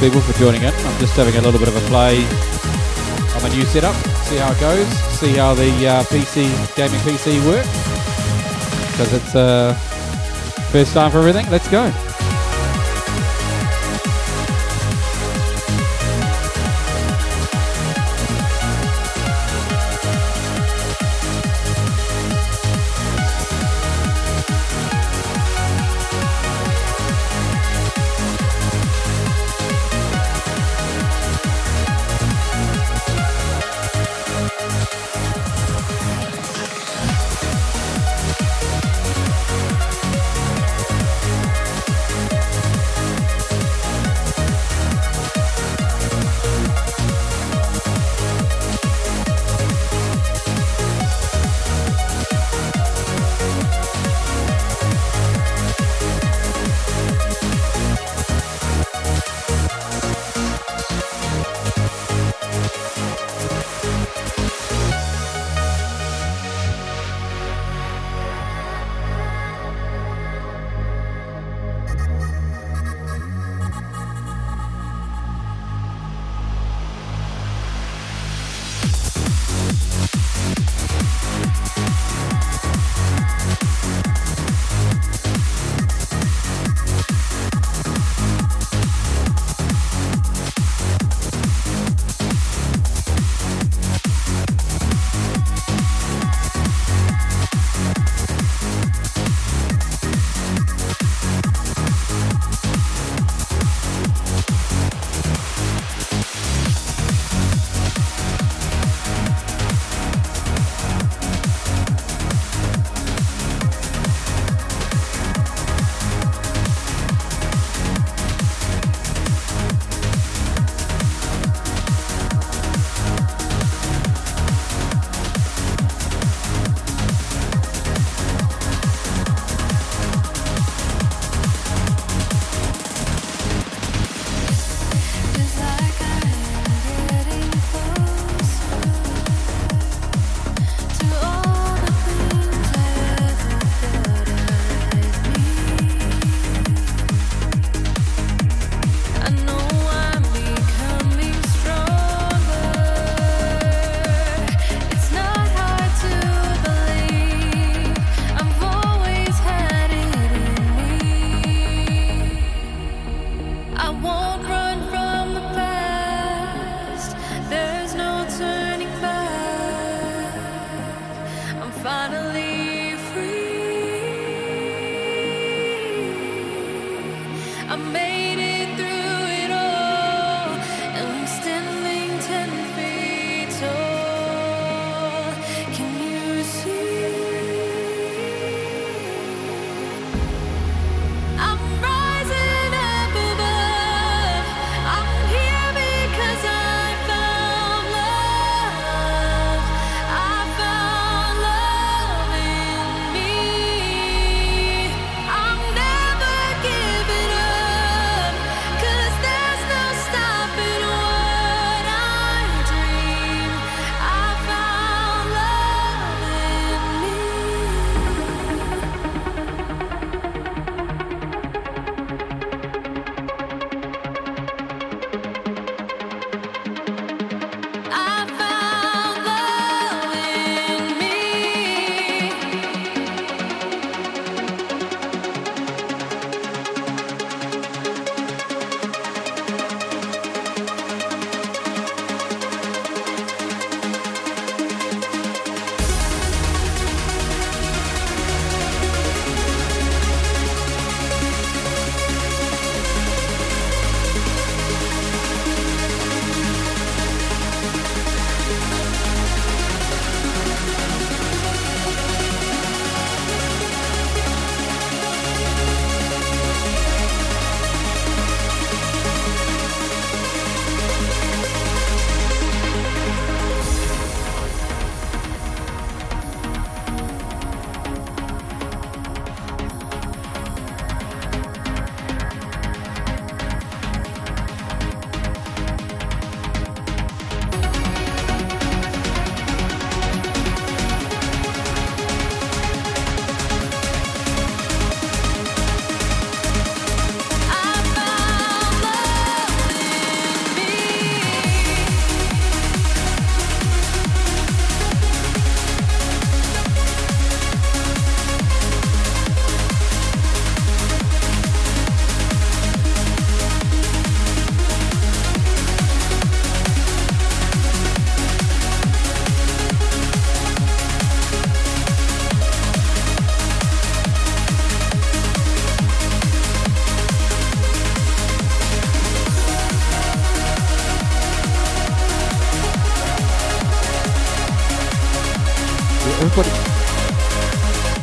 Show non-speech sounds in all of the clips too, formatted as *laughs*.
people for joining in. I'm just having a little bit of a play on my new setup, see how it goes, see how the uh, PC gaming PC works. Because it's uh, first time for everything. Let's go.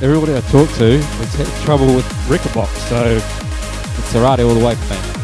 Everybody I talk to has had trouble with Rekordbox, so it's Serato all the way for me.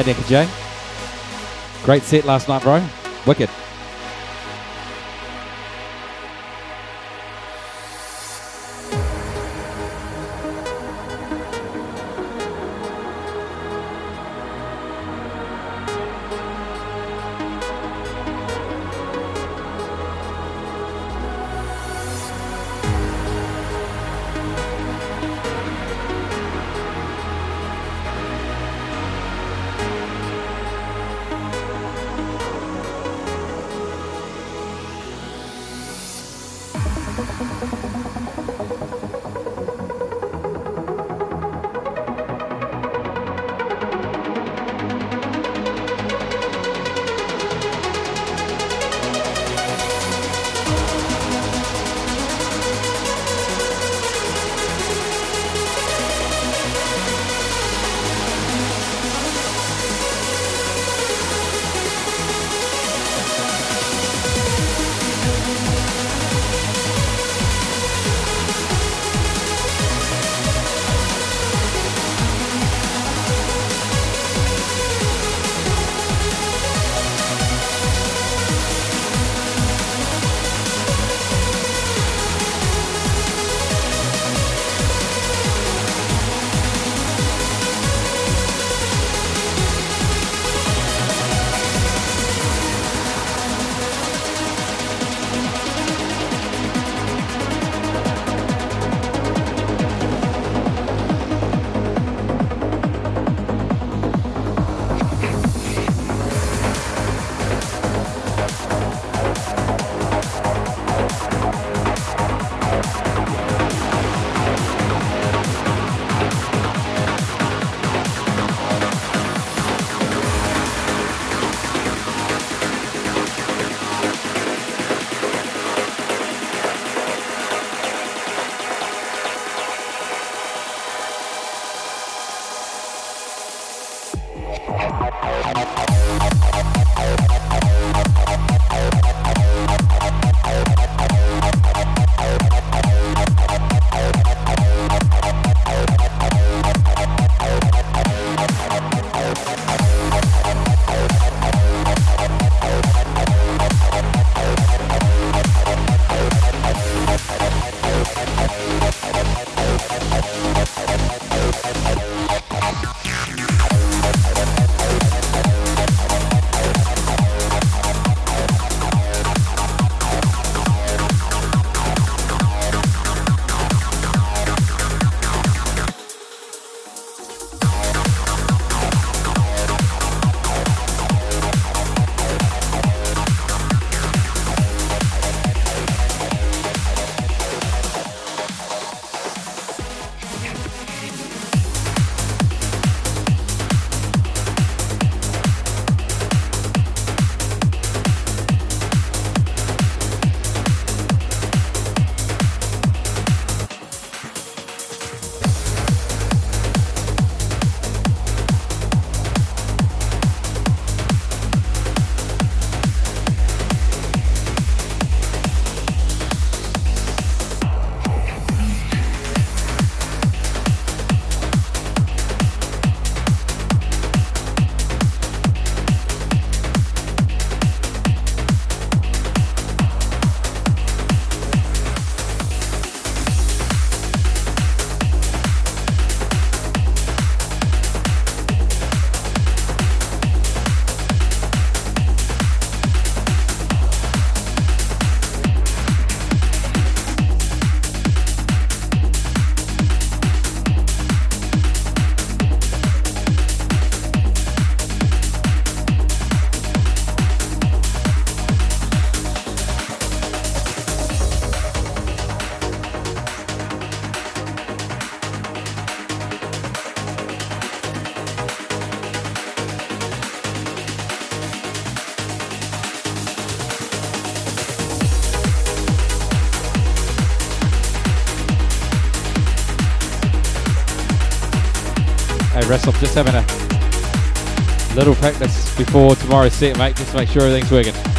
Hey, Nick and Jay. Great set last night, bro. Wicked. Hey, Russell, just having a little practice before tomorrow's set, mate, just to make sure everything's working.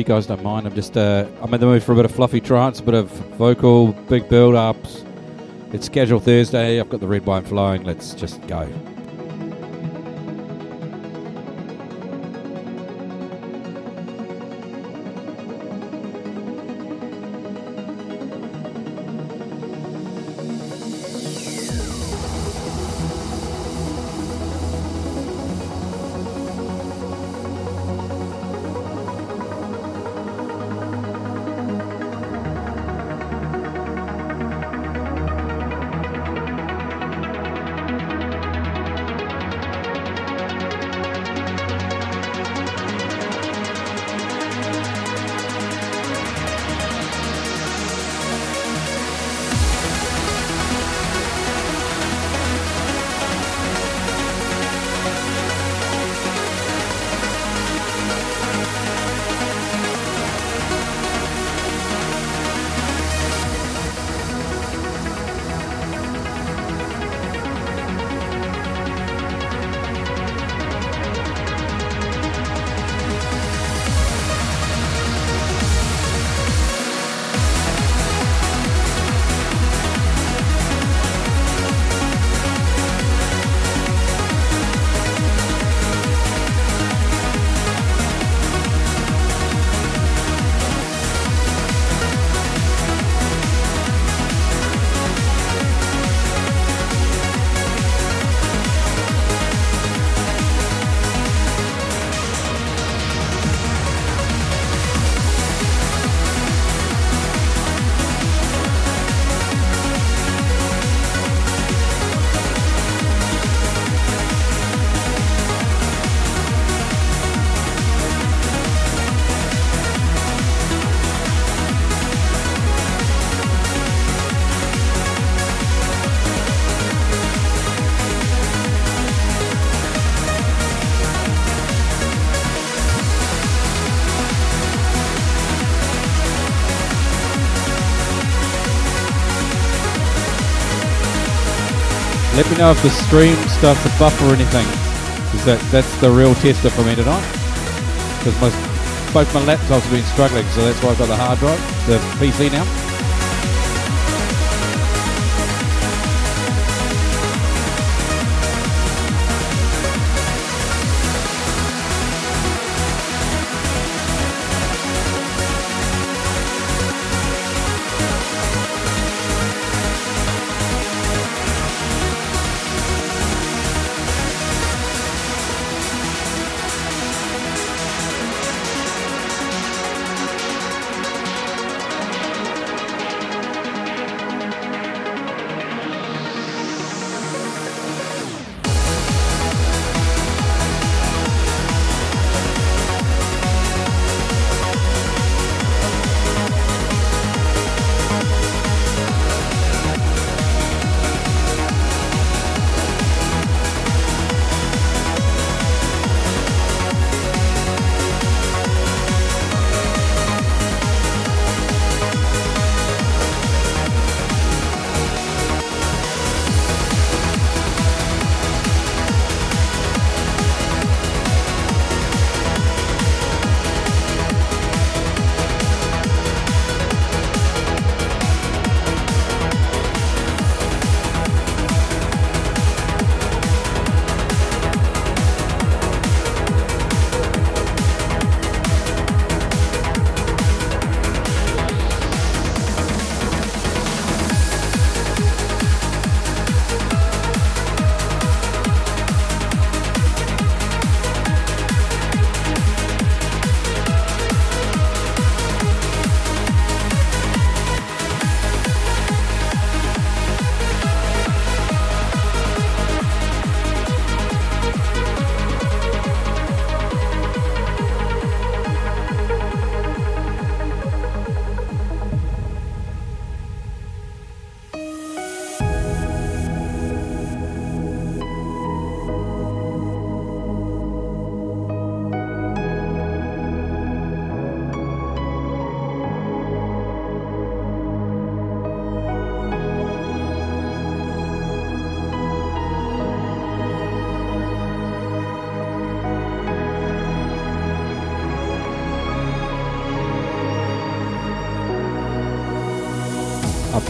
You guys don't mind. I'm just uh, I'm in the mood for a bit of fluffy trance, a bit of vocal, big build ups. It's scheduled Thursday. I've got the red wine flowing. Let's just go. The stream starts to buffer or anything. Because that, that's the real tester for me tonight. Because both my laptops have been struggling, so that's why I've got the hard drive, the PC now.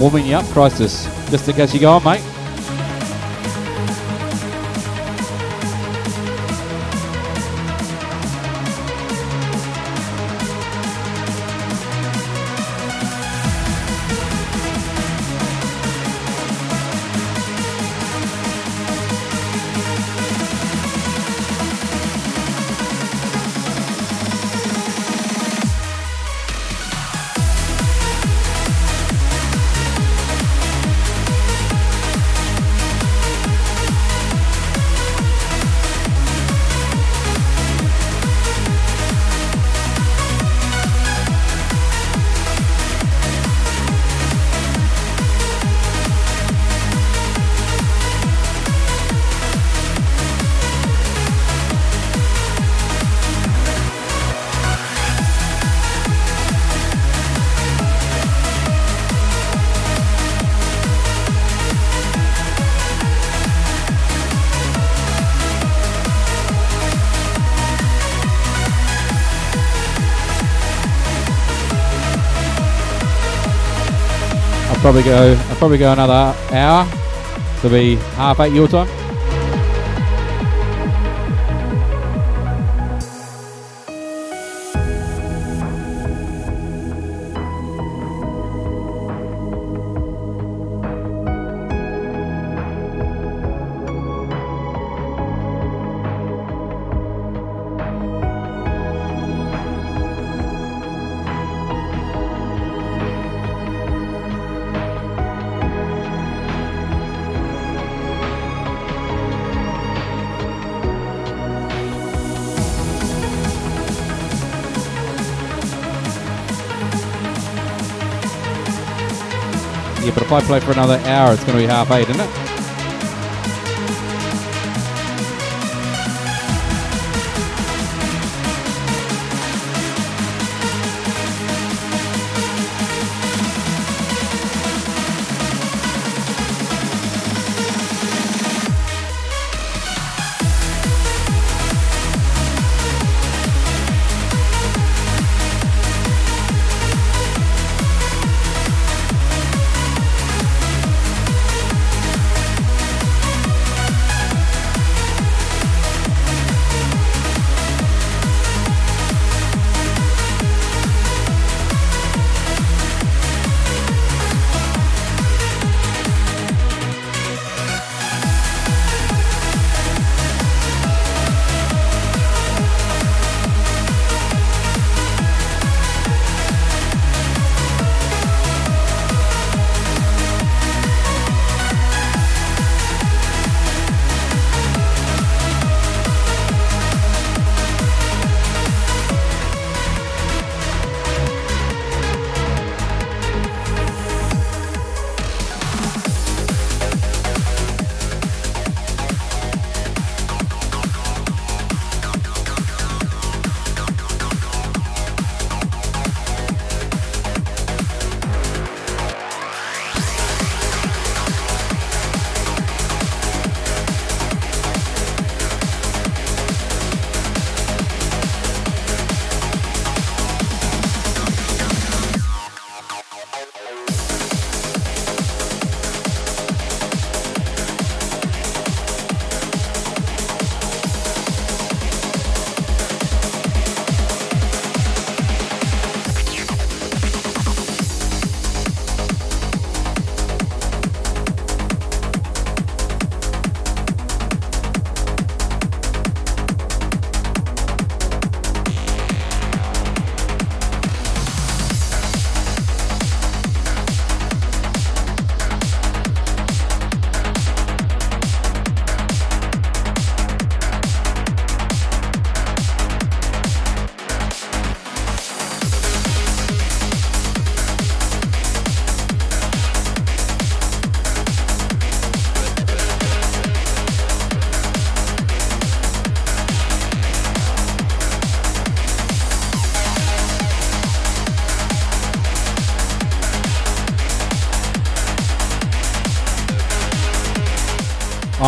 Warming you up, Crisis. Just in case you go on, mate. Probably go. I'll probably go another hour. It'll be half eight your time. I play for another hour, it's going to be half eight, isn't it?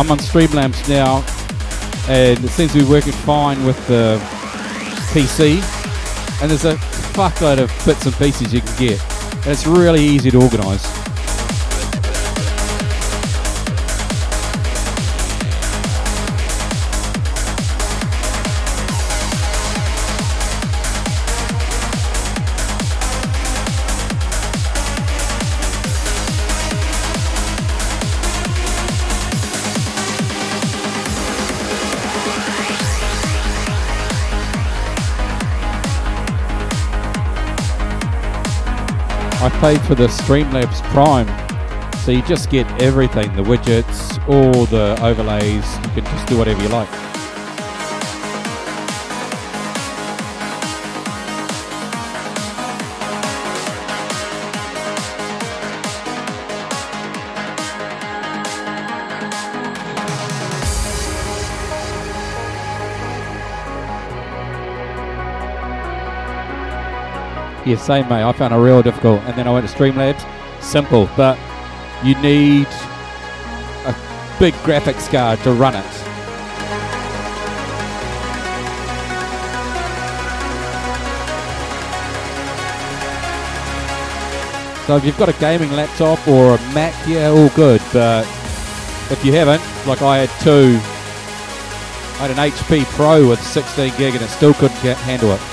I'm on Streamlabs now, and it seems to be working fine with the PC. And there's a fuckload of bits and pieces you can get, and it's really easy to organise. Paid for the Streamlabs Prime, so you just get everything the widgets, all the overlays. You can just do whatever you like. Yeah, same mate. I found it real difficult, and then I went to Streamlabs. Simple, but you need a big graphics card to run it. So if you've got a gaming laptop or a Mac, yeah, all good. But if you haven't, like I had two, I had an HP Pro with 16 gig and it still couldn't handle it.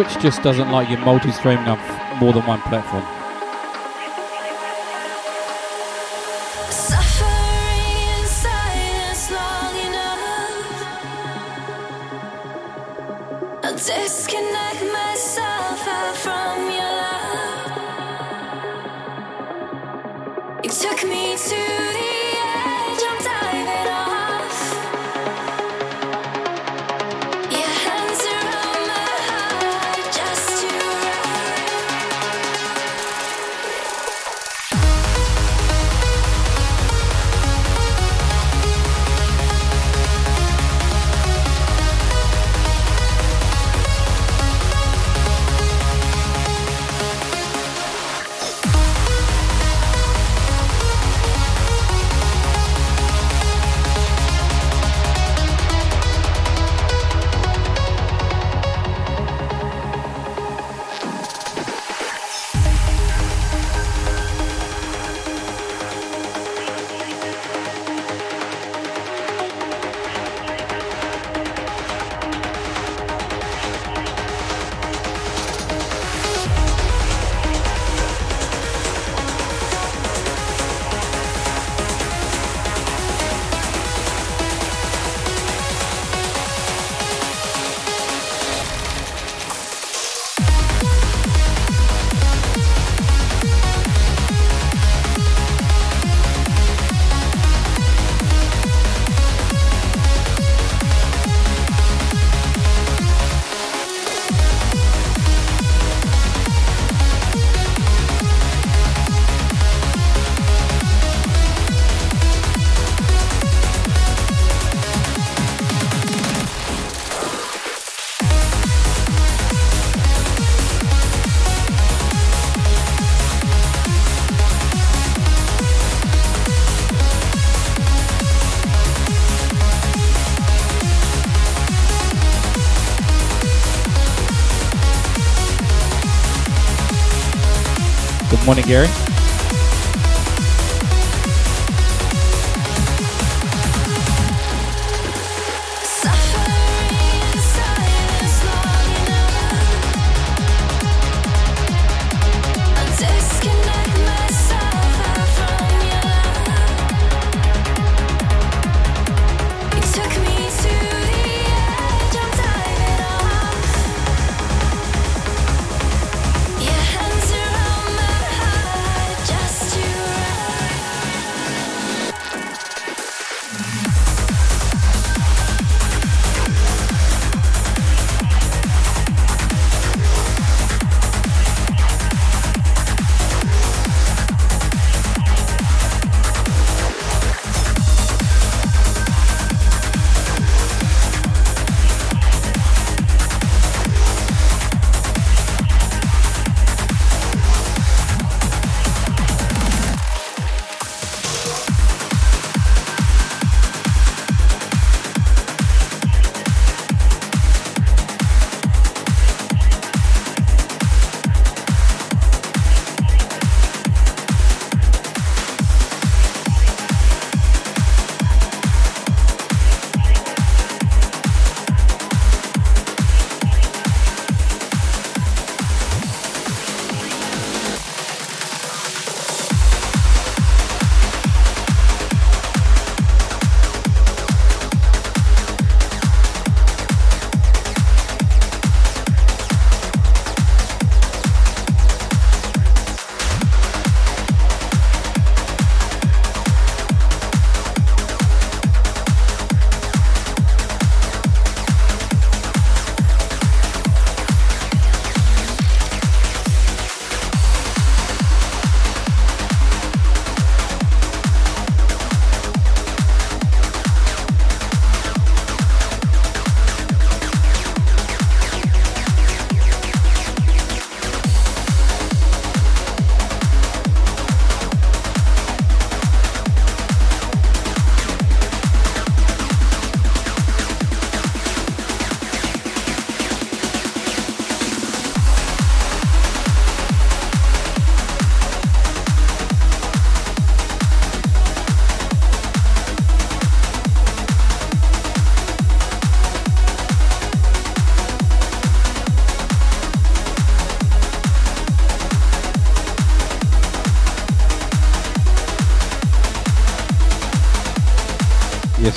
Twitch just doesn't like you multi-streaming on more than one platform. Morning, Gary.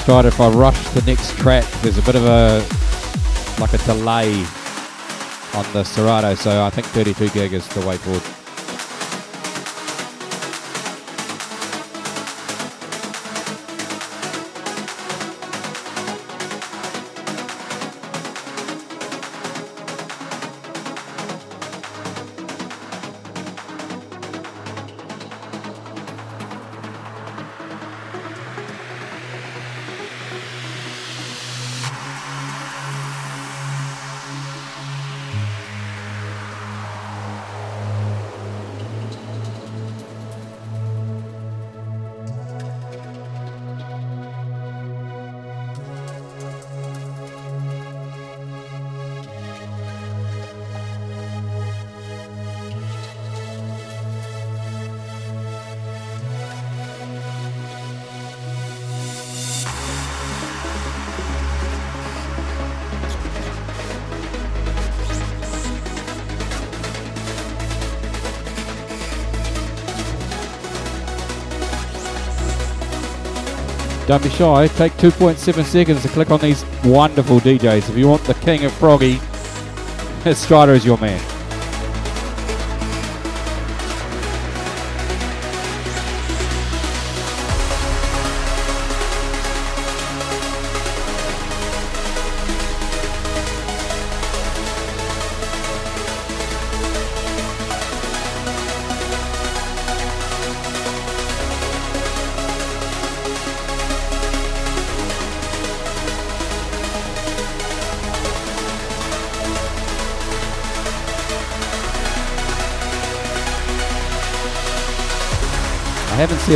Strider, if I rush the next track, there's a bit of a like a delay on the Serato, so I think 32 gig is the way forward. Don't be shy. Take 2.7 seconds to click on these wonderful DJs. If you want the king of Froggy, *laughs* Strider is your man.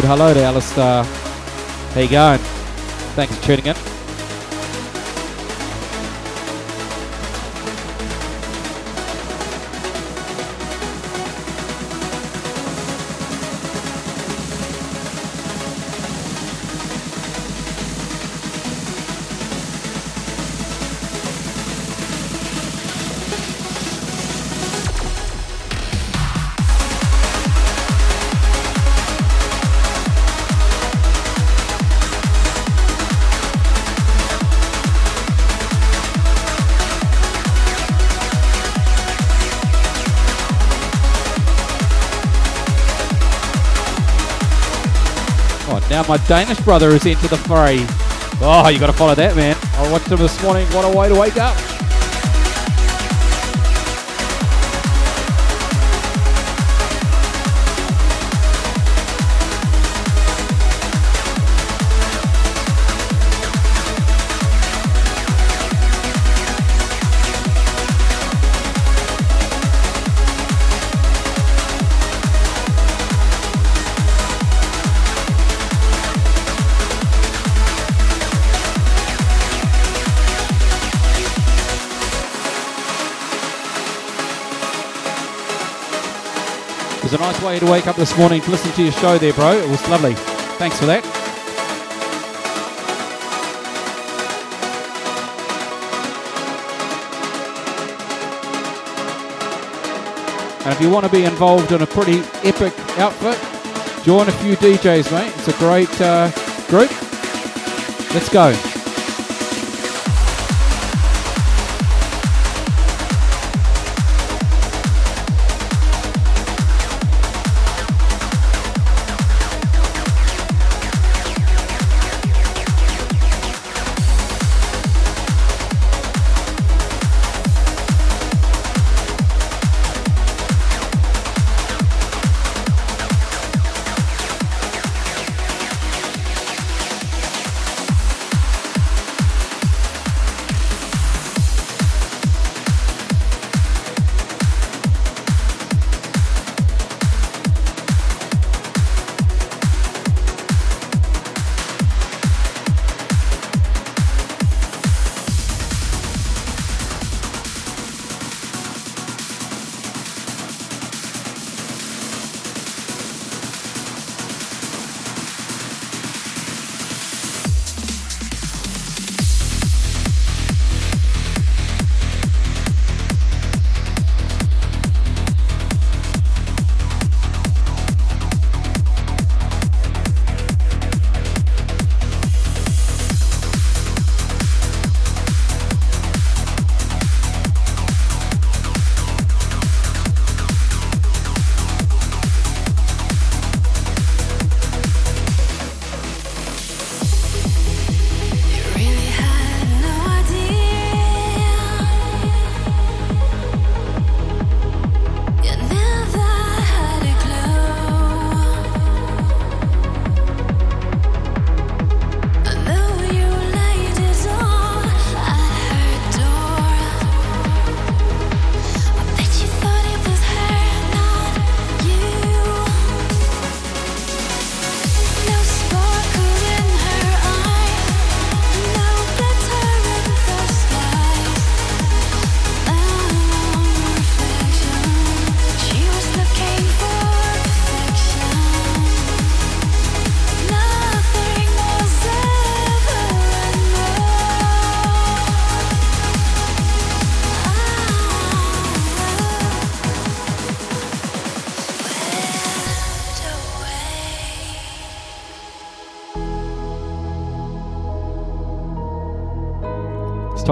Said hello to Alistair. How you going? Thanks for tuning in. My Danish brother is into the fray. Oh, you got to follow that, man. I watched him this morning. What a way to wake up. Way to wake up this morning to listen to your show there, bro. It was lovely. Thanks for that. And if you want to be involved in a pretty epic outfit, join a few DJs, mate. It's a great uh, group. Let's go.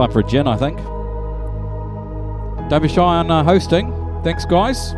Time for a gin, I think. Don't be shy on uh, hosting. Thanks, guys.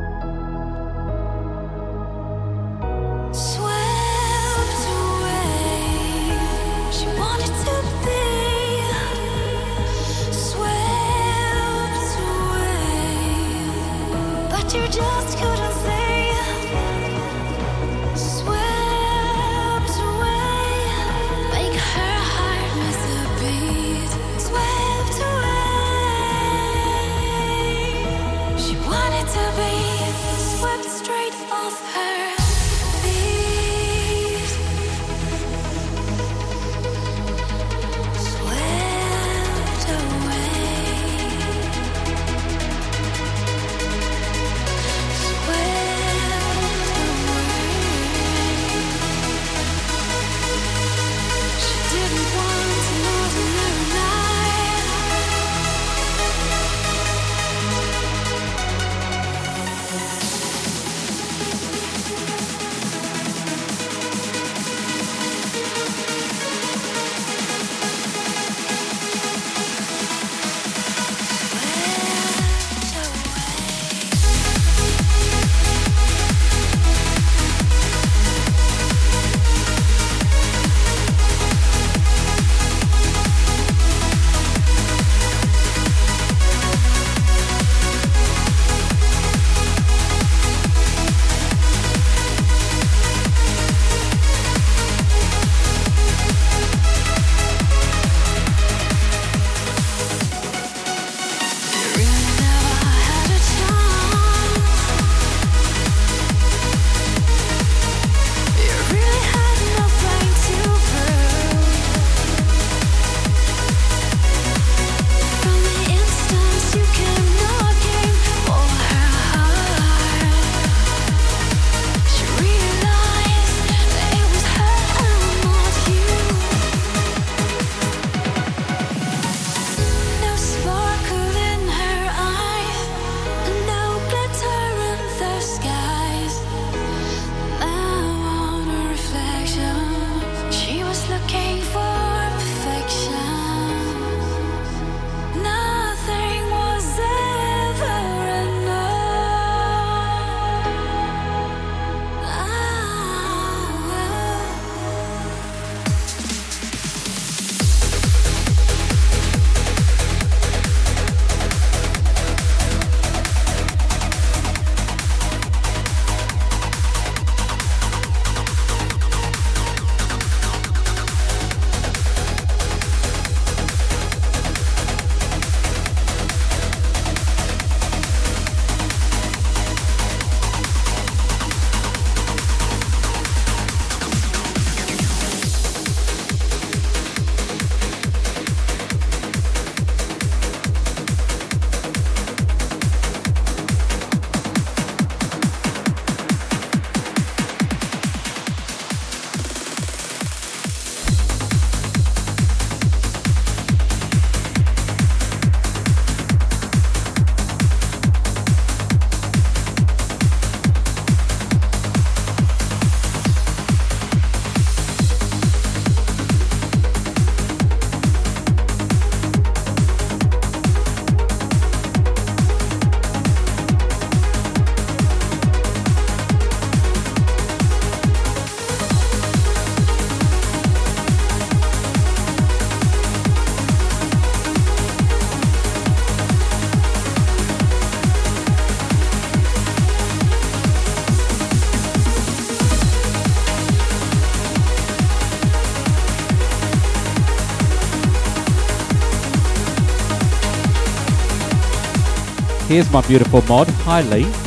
Here's my beautiful mod. Hi, Lee.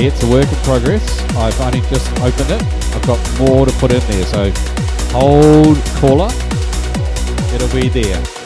Lee, it's a work in progress. I've only just opened it. I've got more to put in there, so hold caller. It'll be there.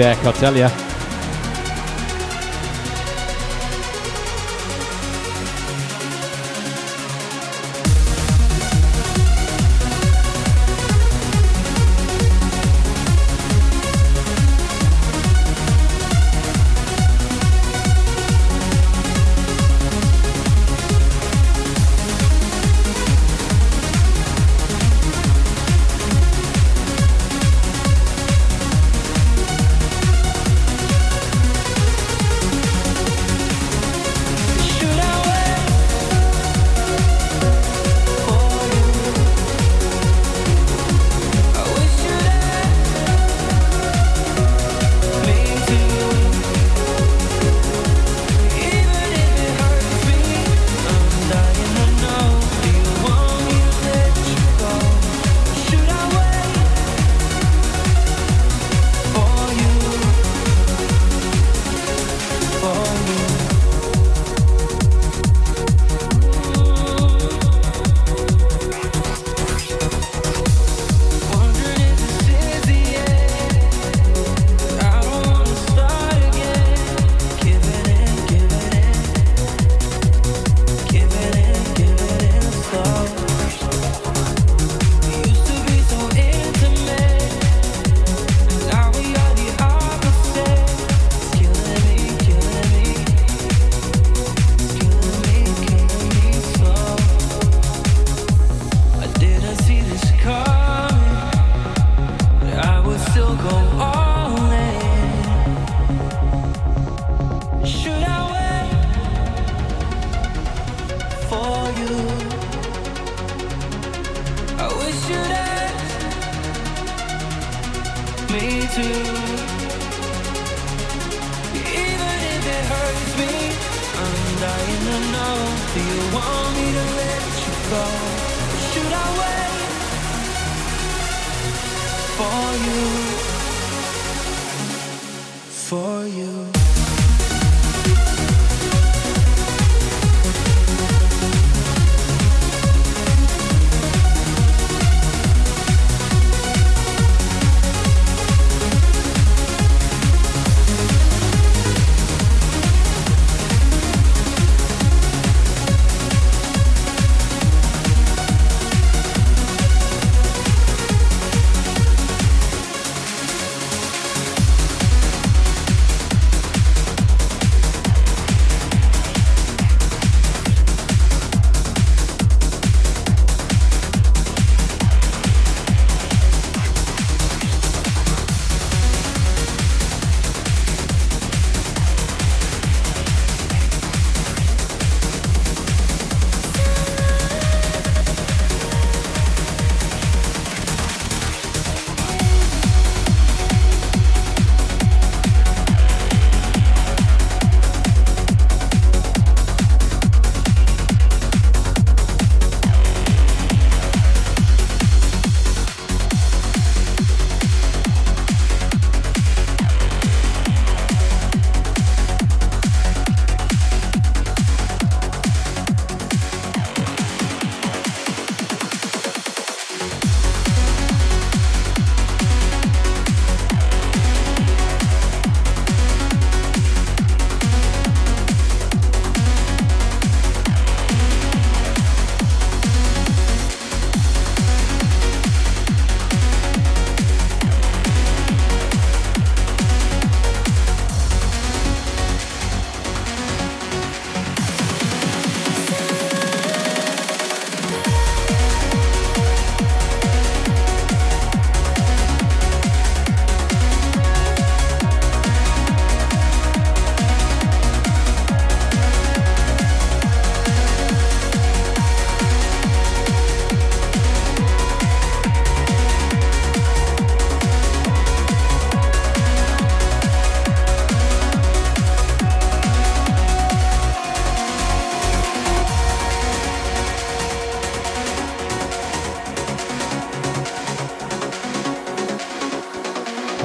Back, I'll tell you.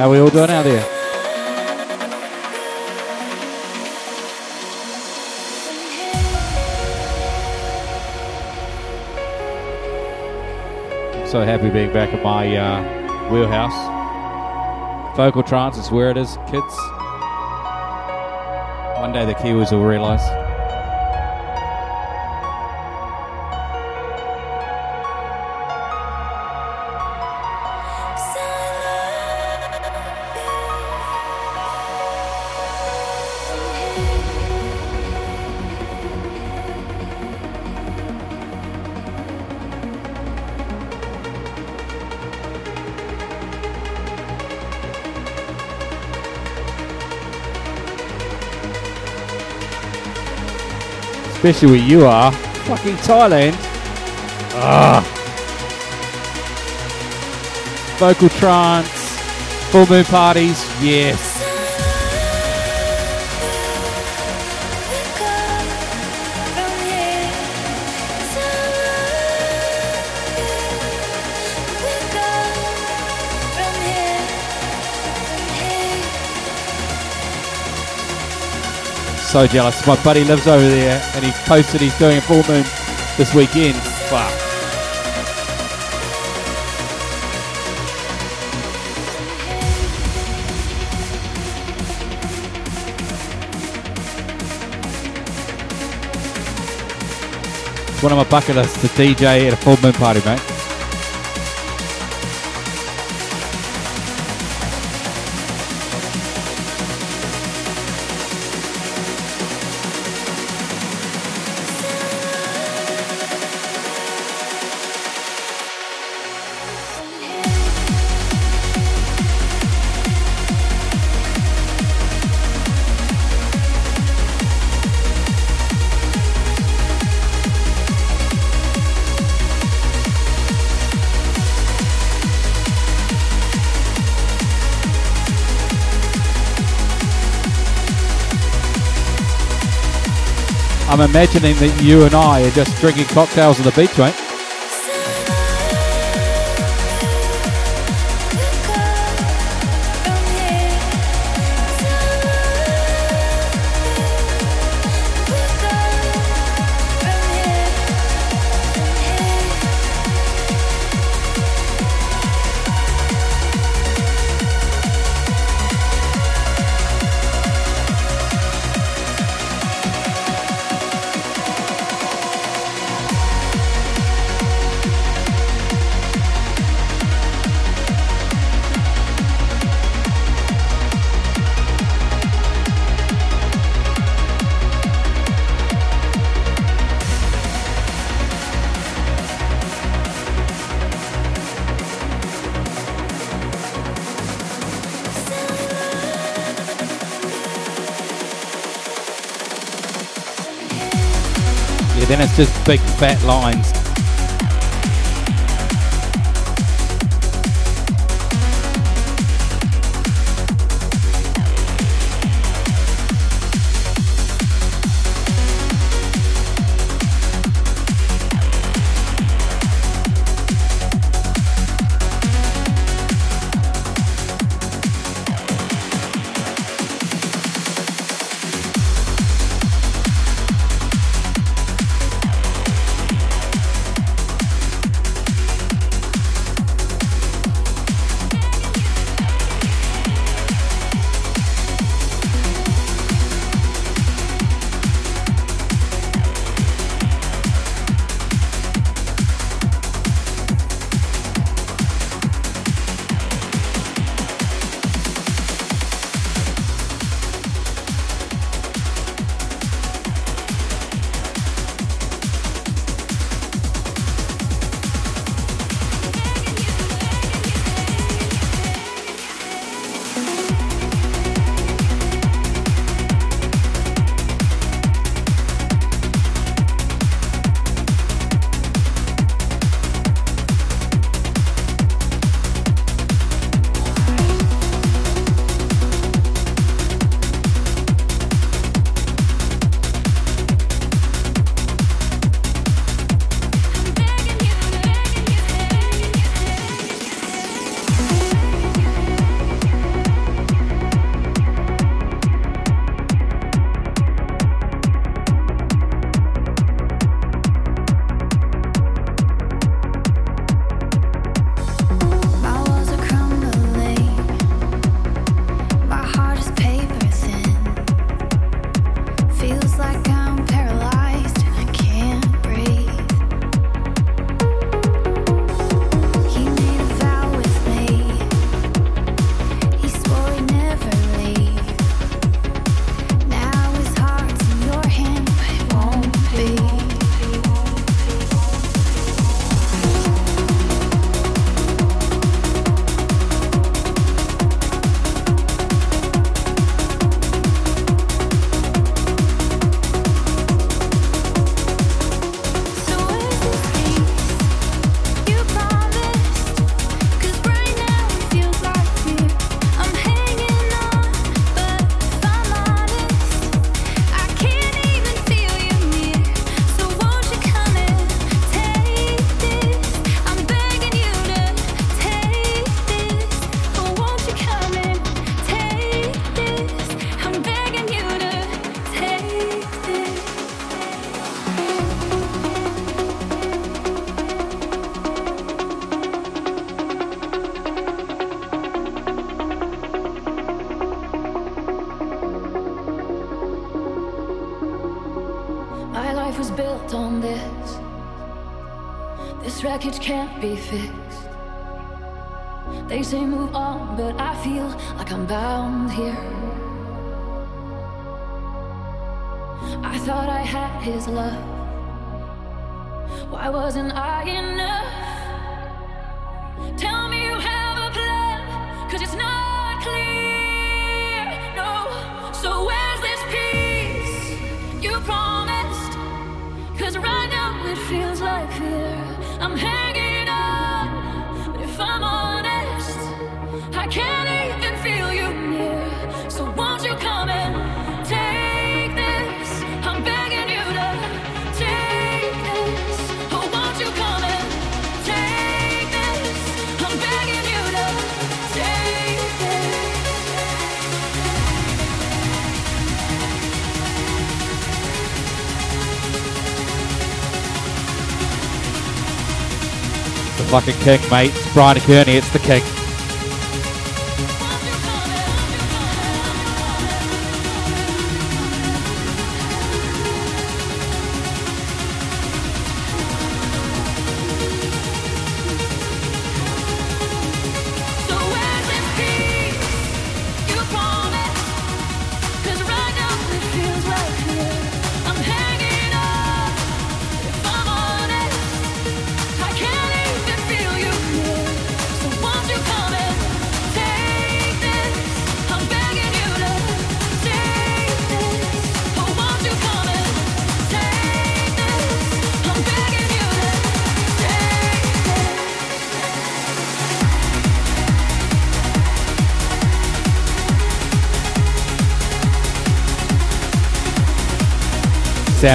How we all doing out there? So happy being back in my uh, wheelhouse. Vocal trance is where it is, kids. One day the Kiwis will realise. Especially where you are. Fucking Thailand. Ah. Vocal trance. Full moon parties. Yes. So jealous. My buddy lives over there and he posted he's doing a full moon this weekend. Fuck. It's one of my bucket lists to DJ at a full moon party, mate. I'm imagining that you and I are just drinking cocktails on the beach, mate. Just big fat lines. Why wasn't I enough? Tell me you have a plan, cause it's not. fucking king, mate. It's Bryan Kearney, it's the king.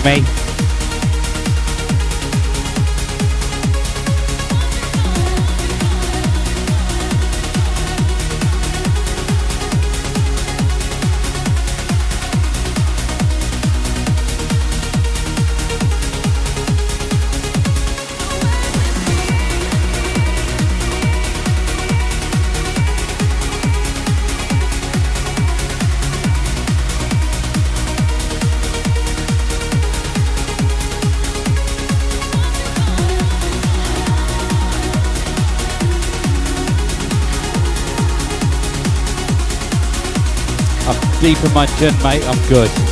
Miami. my good, mate, I'm good.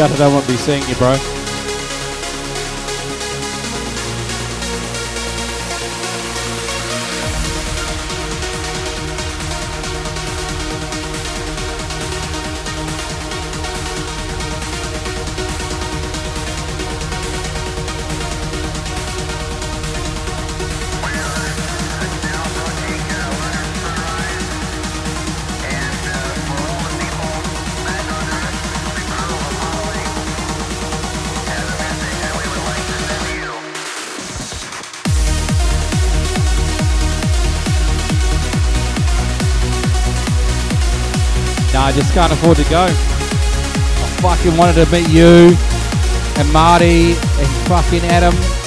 Gutted I won't be seeing you, bro. Can't afford to go. I fucking wanted to meet you and Marty and fucking Adam.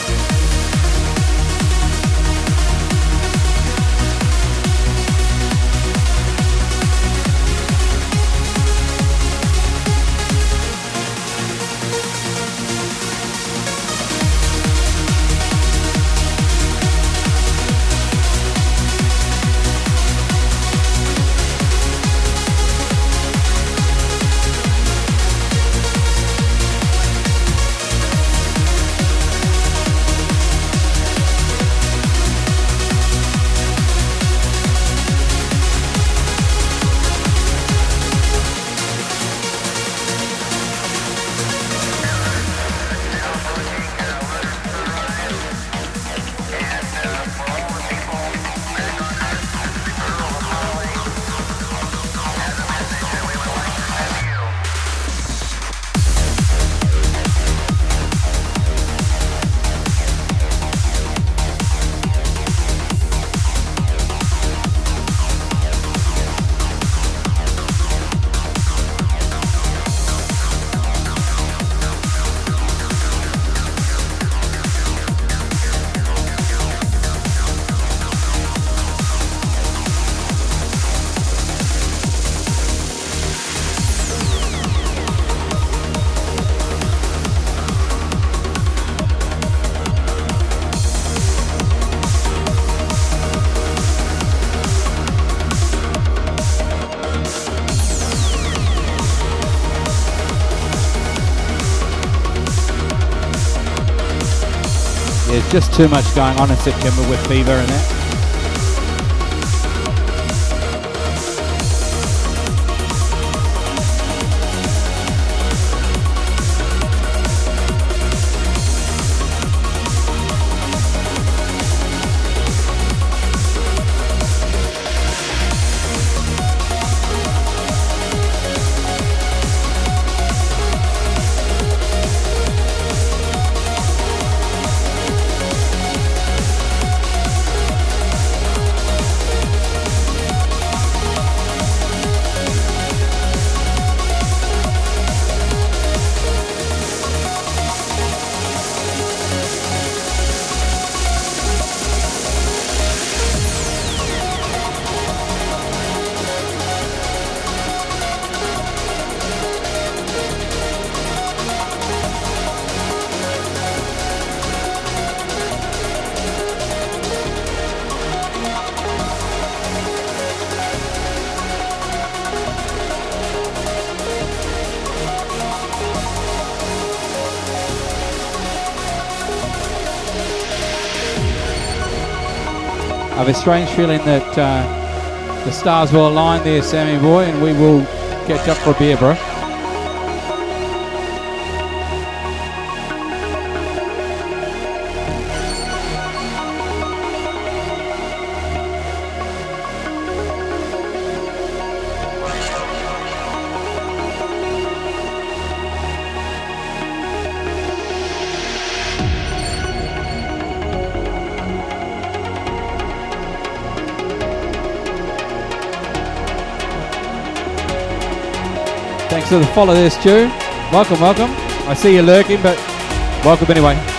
Just too much going on in September with fever and that. A strange feeling that uh, the stars will align there, Sammy boy, and we will catch up for a beer, bro. The follow this Stu. Welcome, welcome. I see you lurking, but welcome anyway.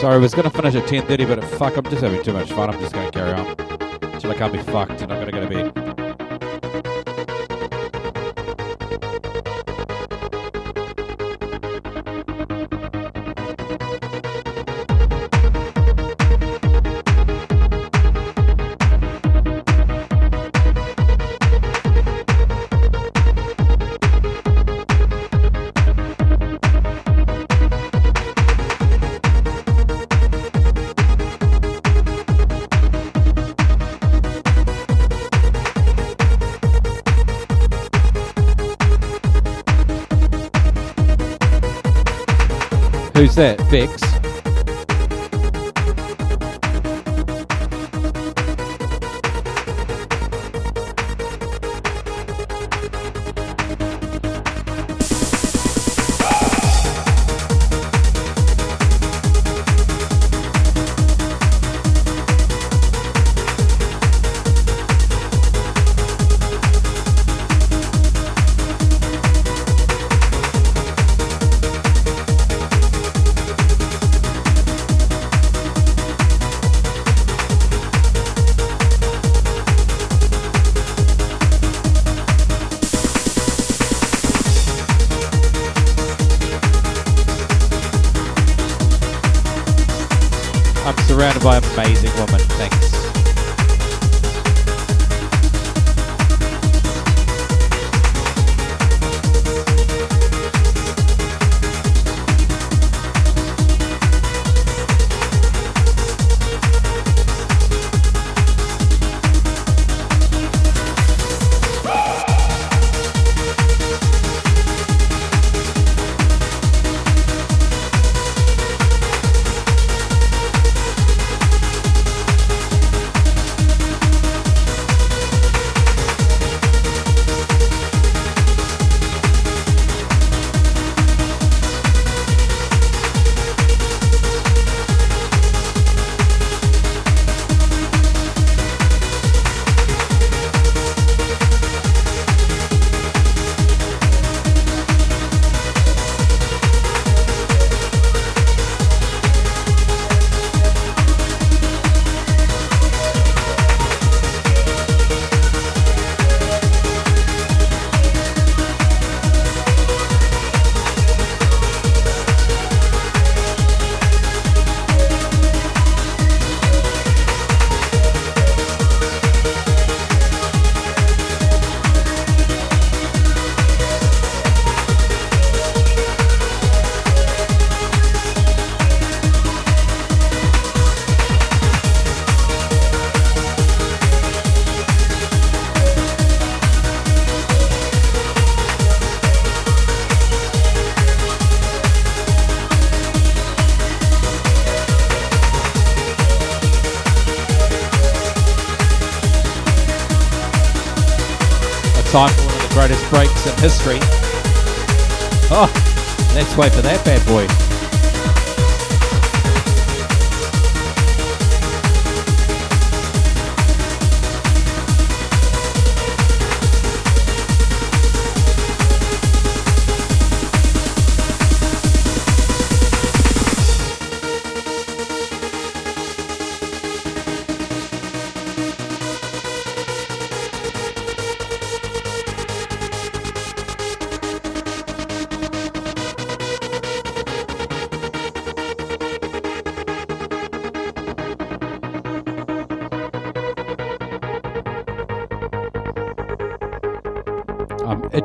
Sorry, I was going to finish at 10.30, but fuck, I'm just having too much fun. I'm just going to carry on. Till I can't be fucked and I'm going to go to bed.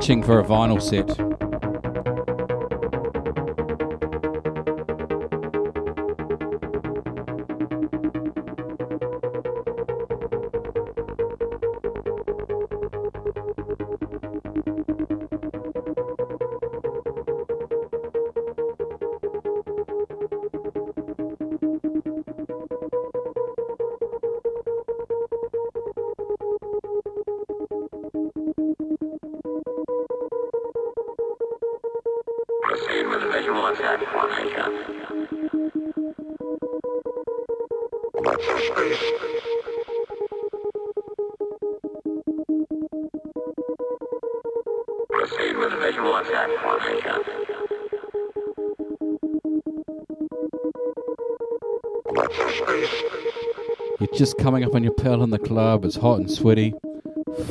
I'm itching for a vinyl set. Just coming up on your pedal in the club. It's hot and sweaty.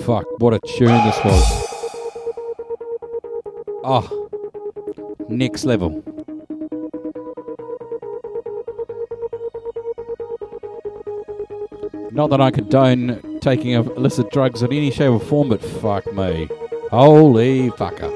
Fuck, what a tune this was. Oh, next level. Not that I condone taking illicit drugs in any shape or form, but fuck me. Holy fucker.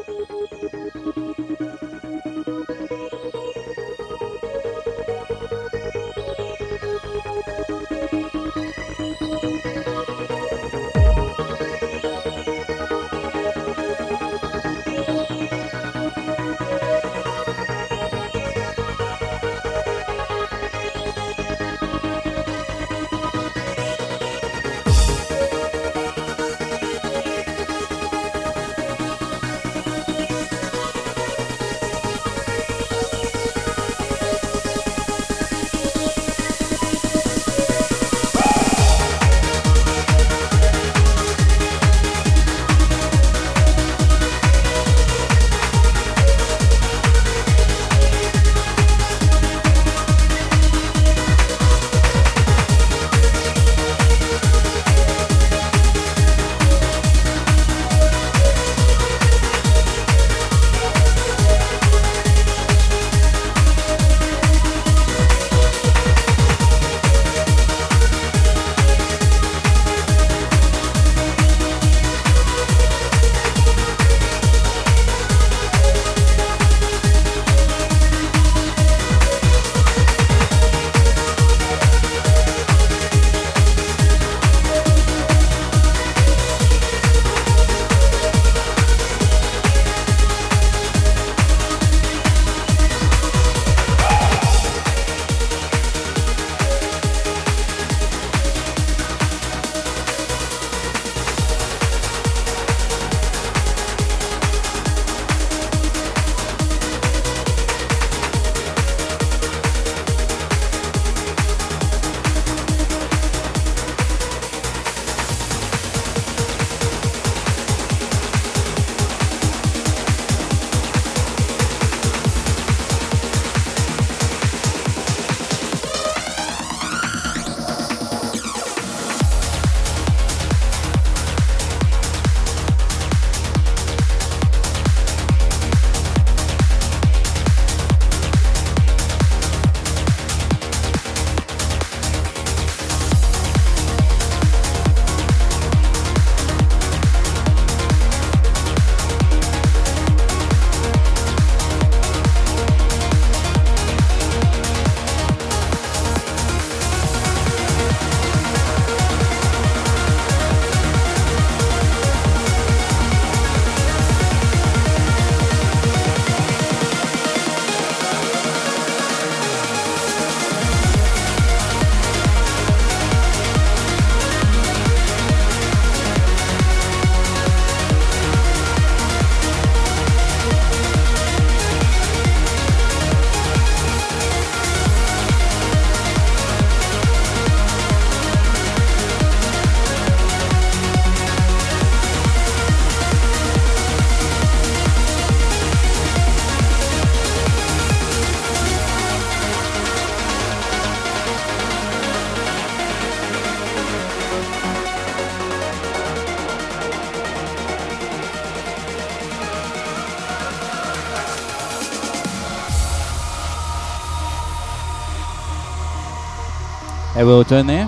Well done there.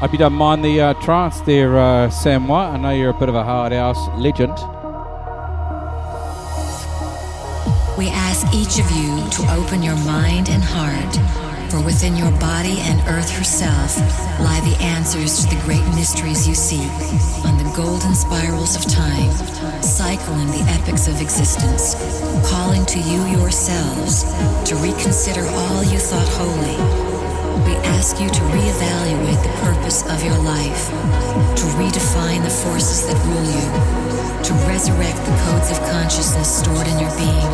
Hope you don't mind the uh, trance there, uh, Sam White. I know you're a bit of a hard house legend. We ask each of you to open your mind and heart, for within your body and earth herself lie the answers to the great mysteries you seek on the golden spirals of time, cycling the epics of existence, calling to you yourselves to reconsider all you thought holy. We ask you to reevaluate the purpose of your life, to redefine the forces that rule you, to resurrect the codes of consciousness stored in your being.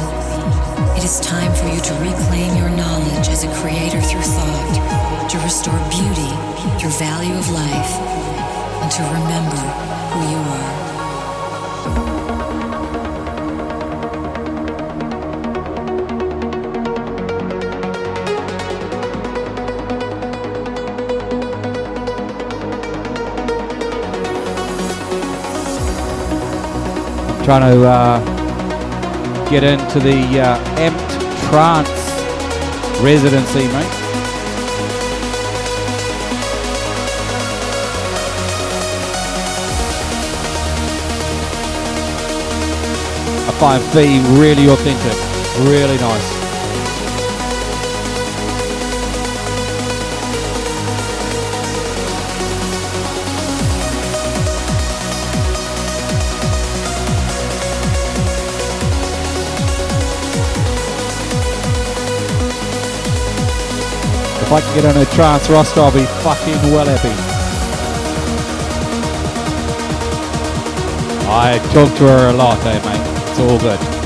It is time for you to reclaim your knowledge as a creator through thought, to restore beauty through value of life, and to remember who you are. Trying to uh, get into the uh, Amped Trance residency, mate. I find V really authentic, really nice. If I can get on a trance roster, I'll be fucking well happy. I talk to her a lot, eh, mate? It's all good.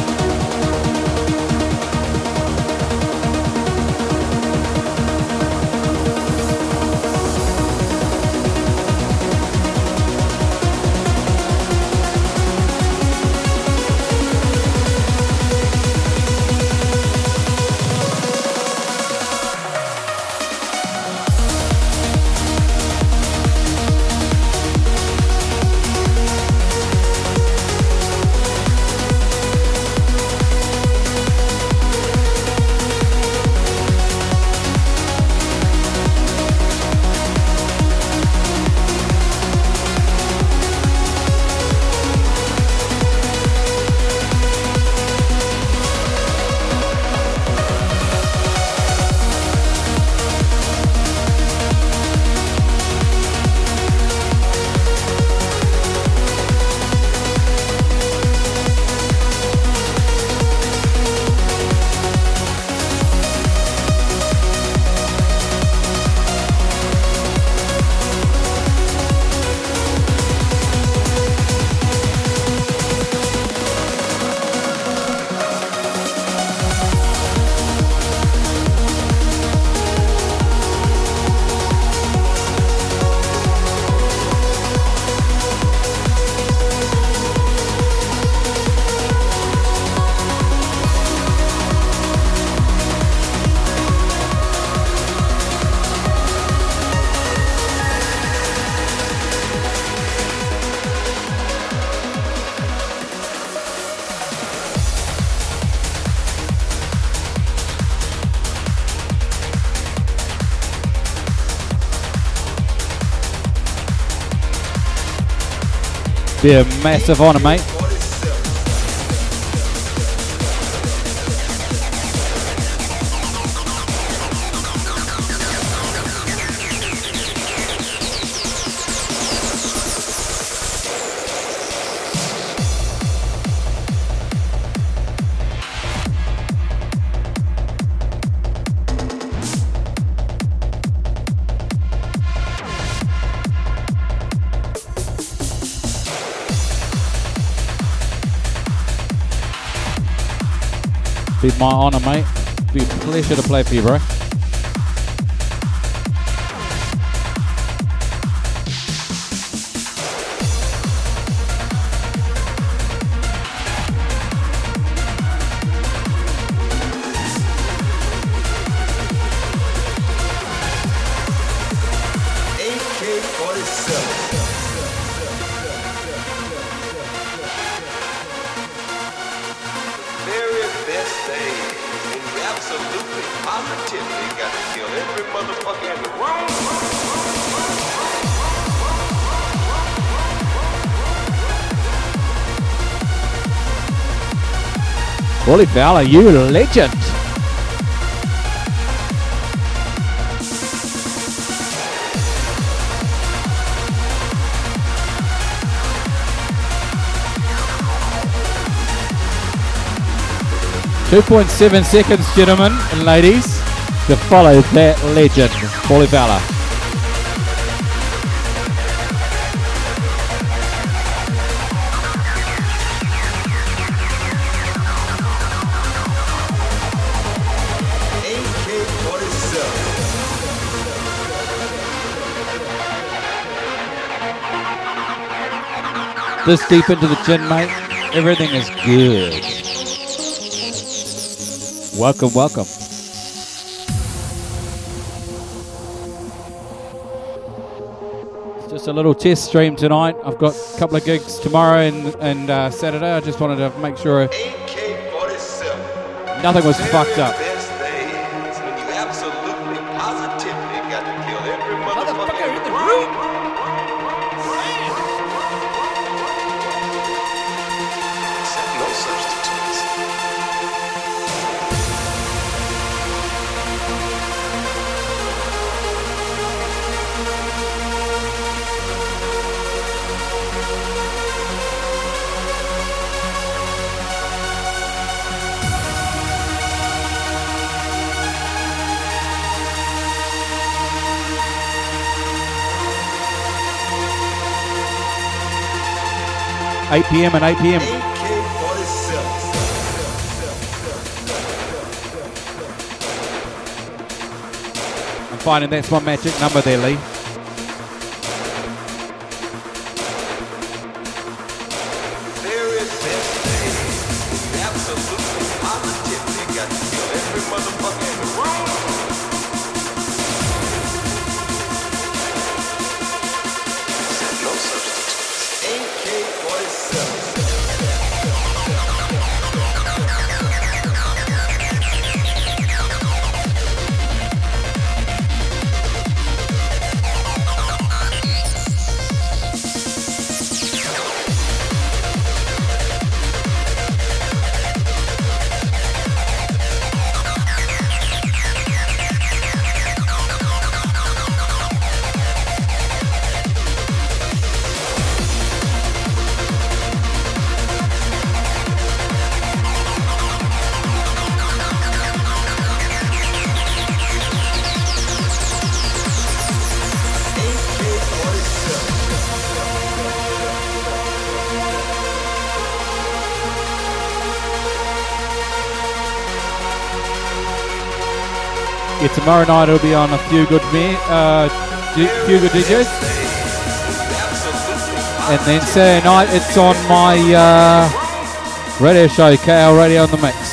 Be a massive honour, mate. My honour, mate. Be a pleasure to play for you, bro. Wally Fowler, you legend. Two point seven seconds, gentlemen and ladies, to follow that legend, Wally Fowler. This deep into the gin, mate, everything is good. Welcome, welcome. It's just a little test stream tonight. I've got a couple of gigs tomorrow and, and uh, Saturday. I just wanted to make sure nothing was fucked up. 8 p.m. and 8 p.m. I'm finding that's my magic number there, Lee. Tomorrow night it'll be on a few good me, uh, few good DJs. And then Saturday night it's on my uh, radio show, KL Radio on the Mix.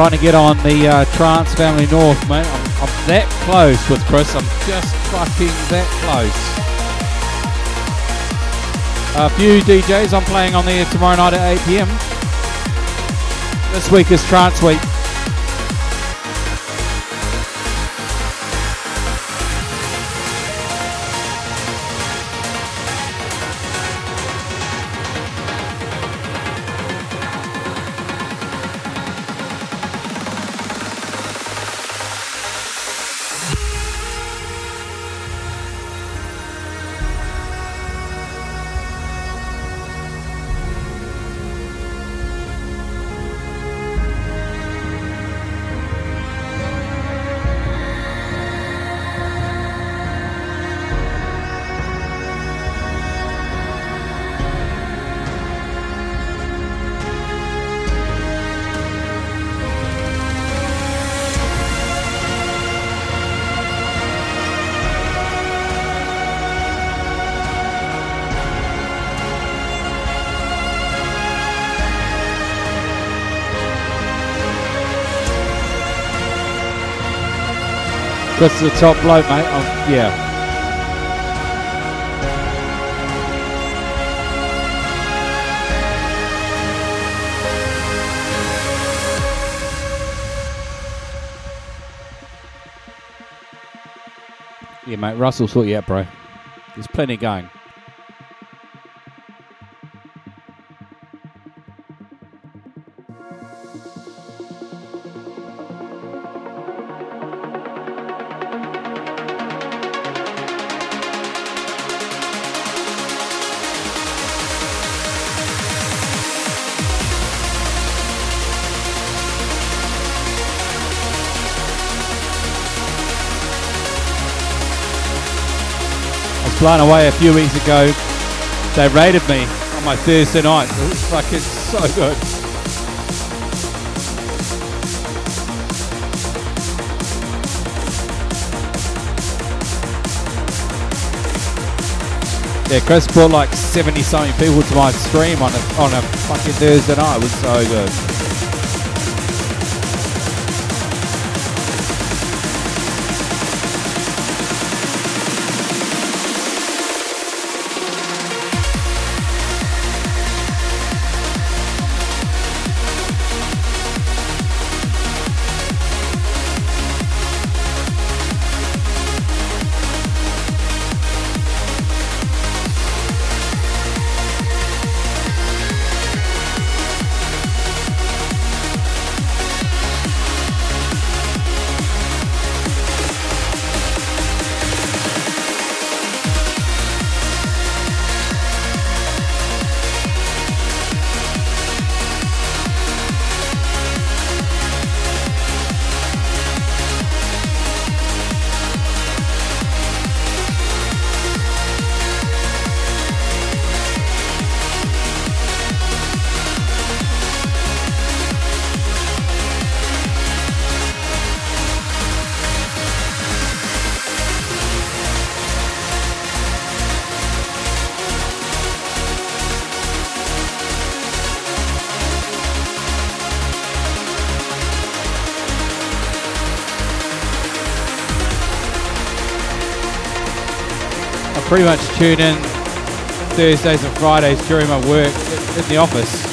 Trying to get on the uh, Trance Family North, mate. I'm, I'm that close with Chris. I'm just fucking that close. A few DJs I'm playing on there tomorrow night at 8 pm. This week is Trance Week. Is the top bloke, mate. Um, yeah. Yeah, mate. Russell sort you out, bro. There's plenty going. Blown away a few weeks ago. They rated me on my Thursday night. It was fucking so good. Yeah, Chris brought like 70 something people to my stream on a, on a fucking Thursday night. It was so good. I pretty much tune in Thursdays and Fridays during my work in the office.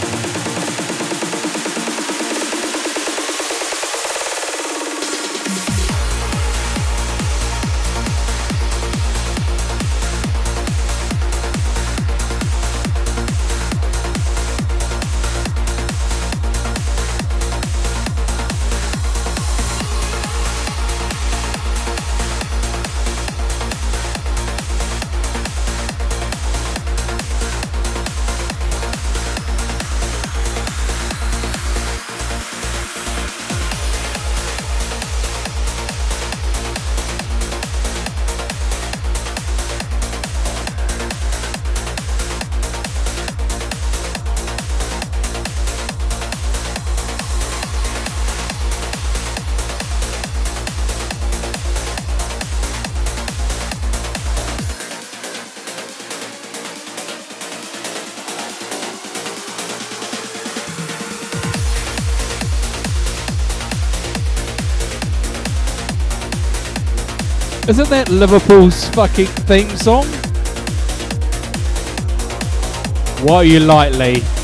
Isn't that Liverpool's fucking theme song? What are you lightly? Dawn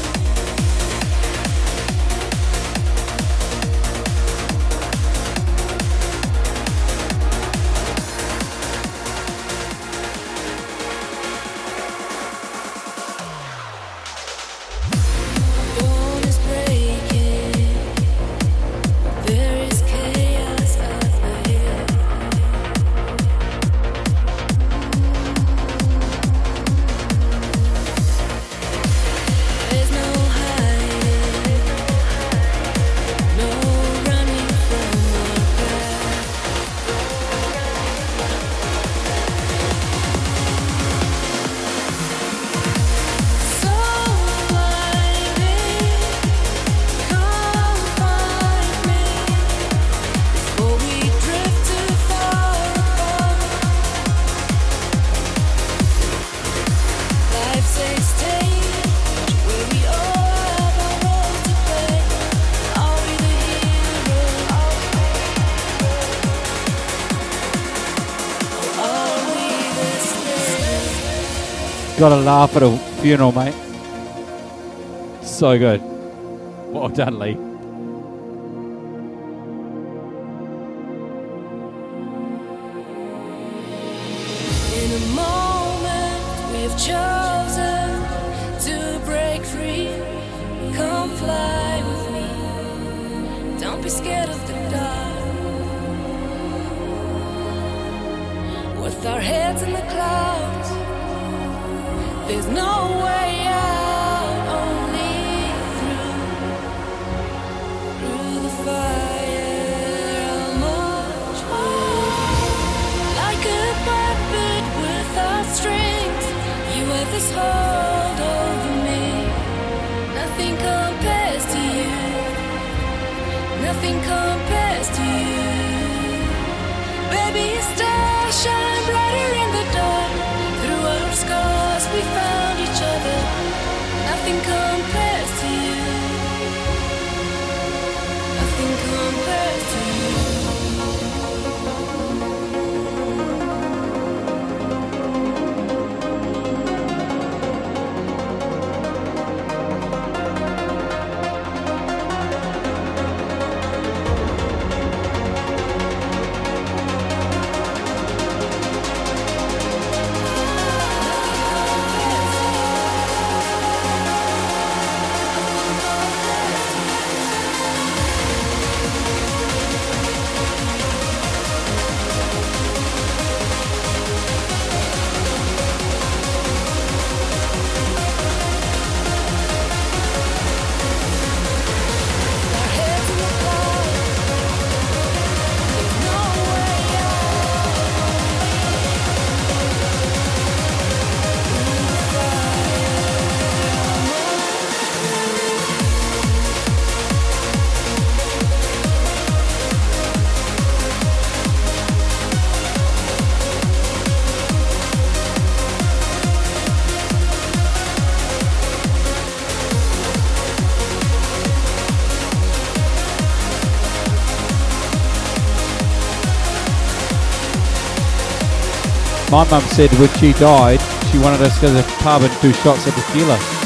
gotta laugh at a funeral, mate. So good. Well done, Lee. my mum said when she died, she wanted us to go to the pub and do shots at the tequila.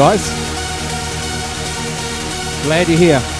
Guys. Glad you're here.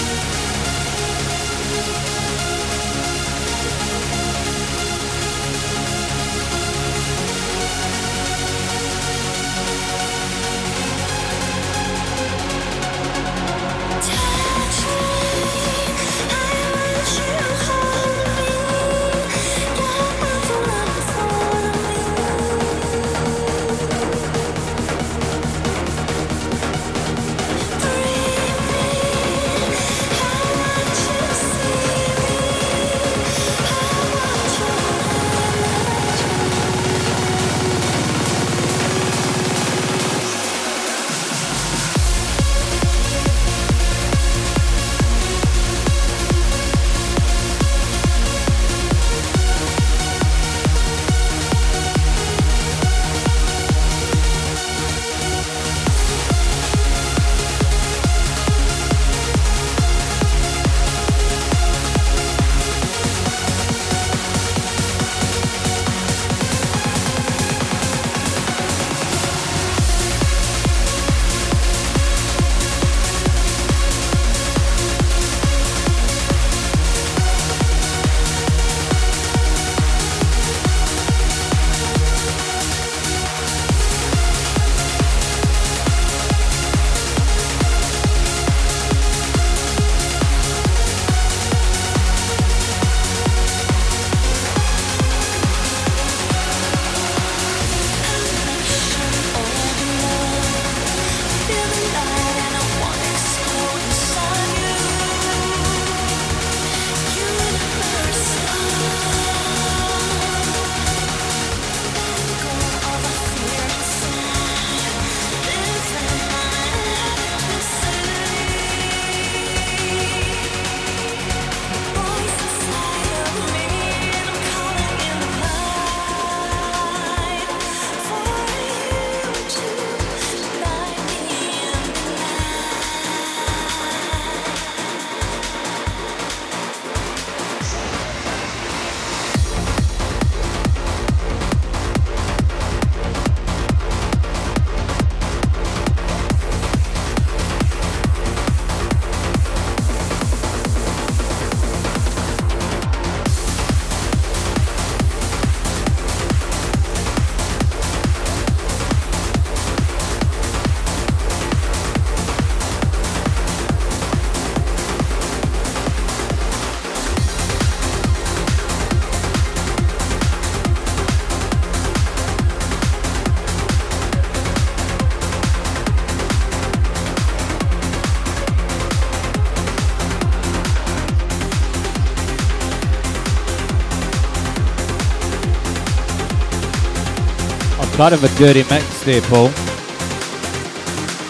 Kind of a dirty mix there, Paul.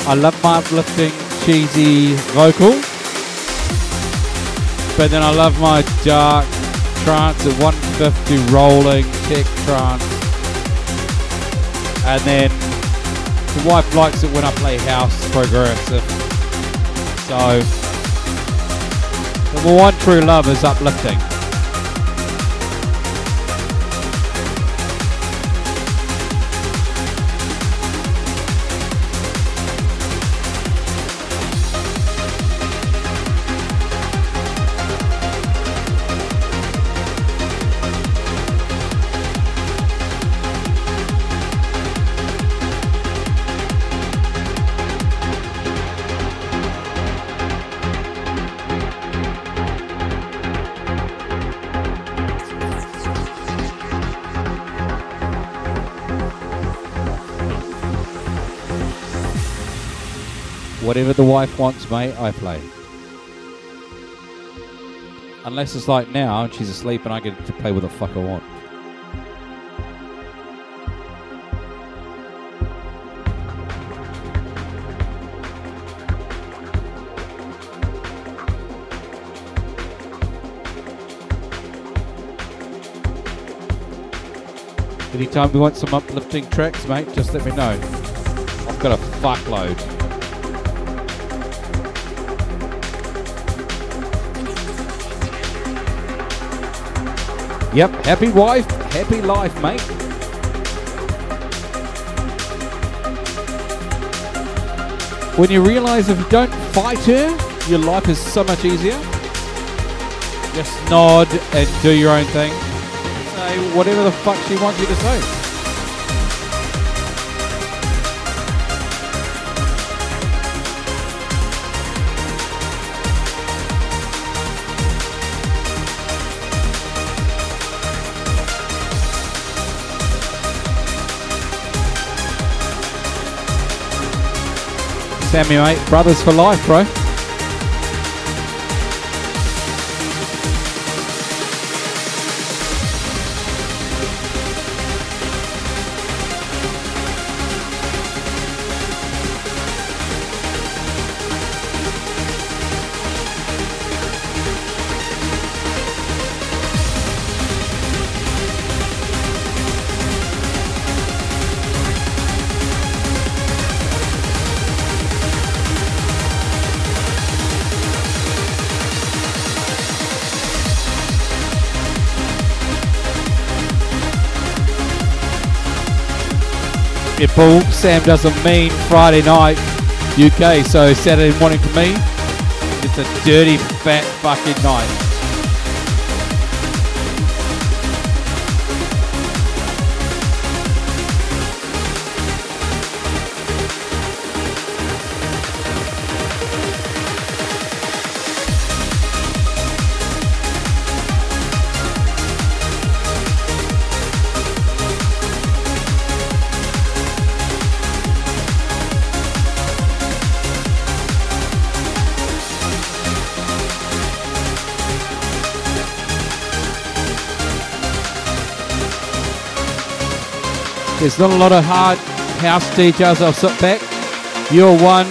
I love my uplifting, cheesy vocal, but then I love my dark trance at 150 rolling tech trance, and then the wife likes it when I play house progressive. So the one true love is uplifting. Whatever the wife wants, mate, I play. Unless it's like now and she's asleep and I get to play with the fuck I want. Anytime we want some uplifting tracks, mate, just let me know. I've got a fuckload. Yep, happy wife, happy life, mate. when you realize if you don't fight her, your life is so much easier. Just nod and do your own thing. Say whatever the fuck she wants you to say. Sammy, mate, brothers for life, bro. Sam does a mean Friday night UK, so Saturday morning for me, it's a dirty fat fucking night. Not a lot of hard house details. I'll sit back. You're one.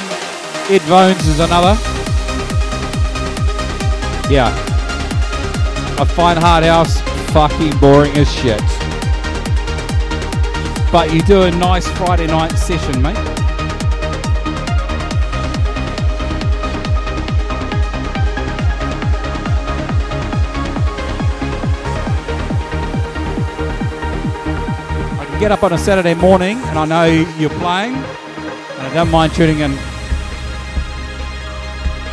Ed Bones is another. Yeah. I find hard house fucking boring as shit. But you do a nice Friday night session, mate. Get up on a Saturday morning and I know you're playing and I don't mind tuning in.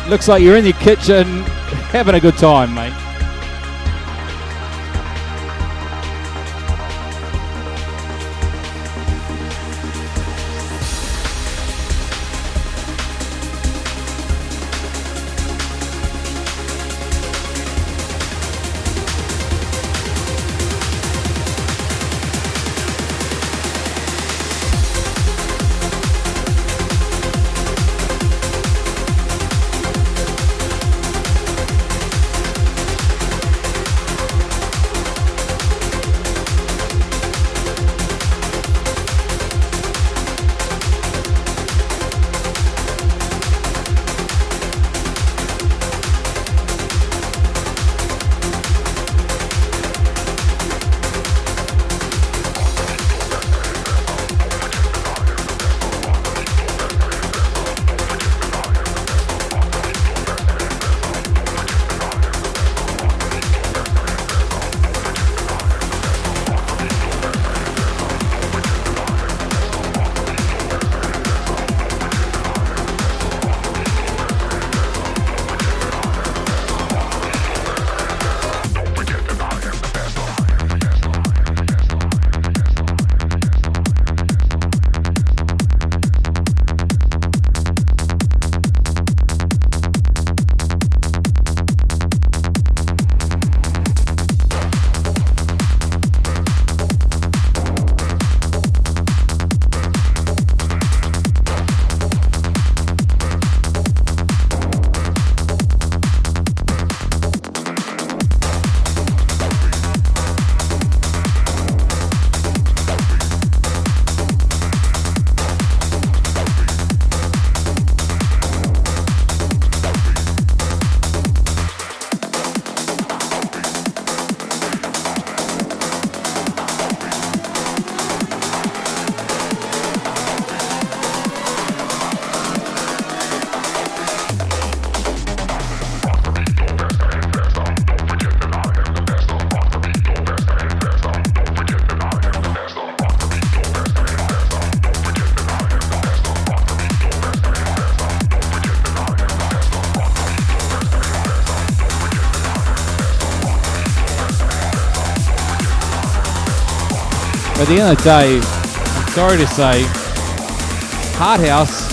Looks like you're in your kitchen *laughs* having a good time, mate. At the end of the day, I'm sorry to say, Hard House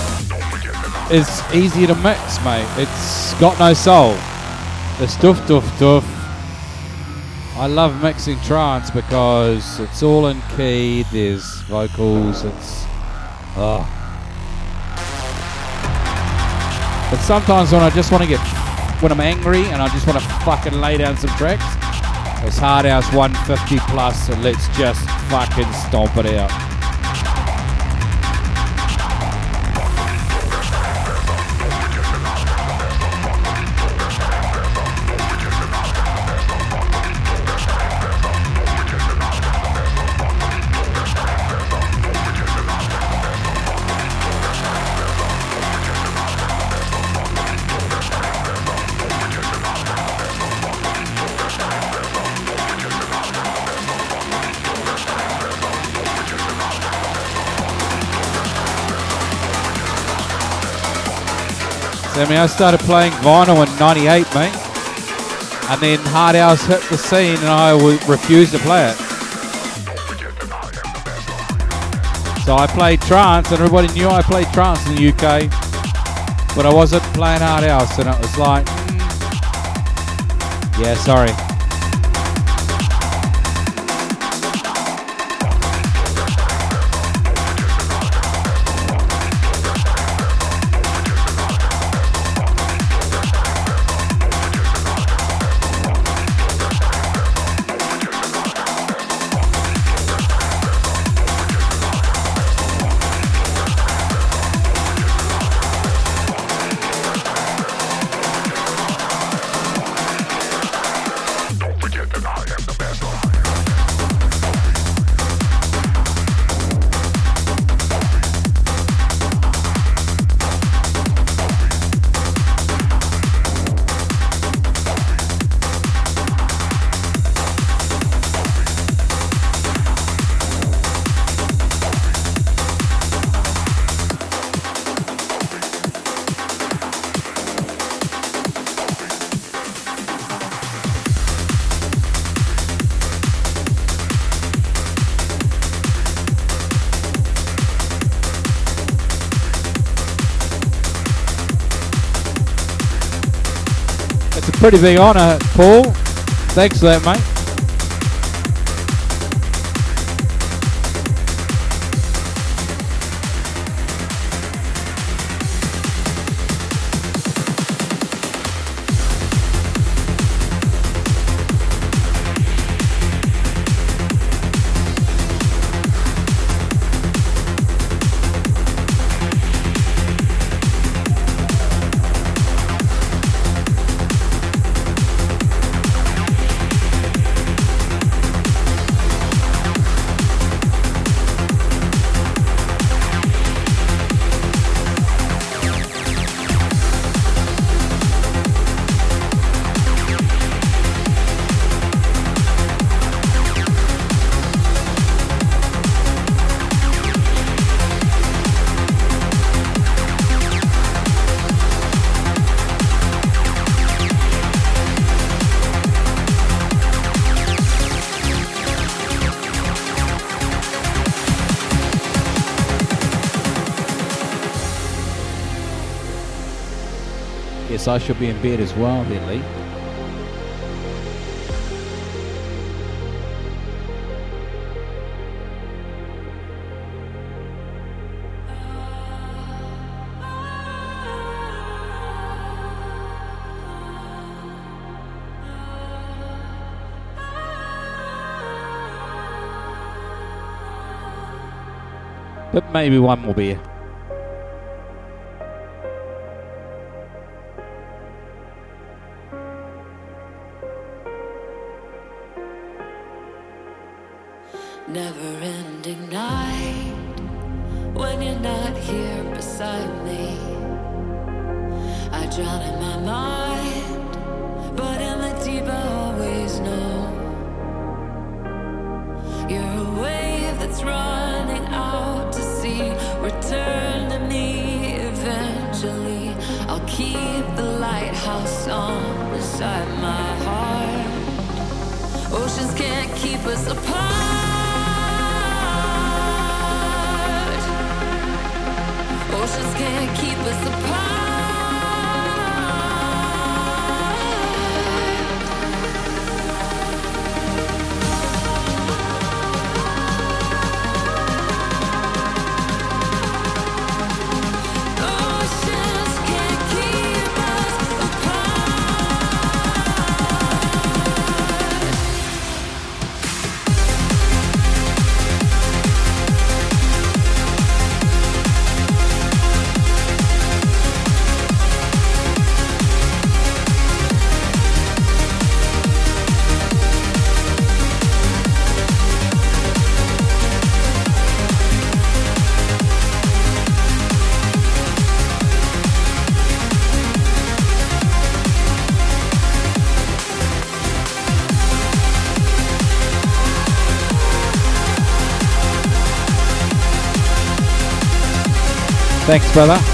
is easier to mix, mate. It's got no soul. It's doof doof doof. I love mixing trance because it's all in key. There's vocals. It's oh. But sometimes when I just want to get when I'm angry and I just want to fucking lay down some tracks, it's Hard House 150 plus, and let's just fucking stomp it out. I mean, I started playing vinyl in '98, mate, and then Hard House hit the scene, and I refused to play it. So I played trance, and everybody knew I played trance in the UK, but I wasn't playing Hard House, and it was like, mm, yeah, sorry. Pretty big honour, Paul. Thanks for that, mate. Yes, I should be in bed as well, Lee. But maybe one more beer. Thanks, brother.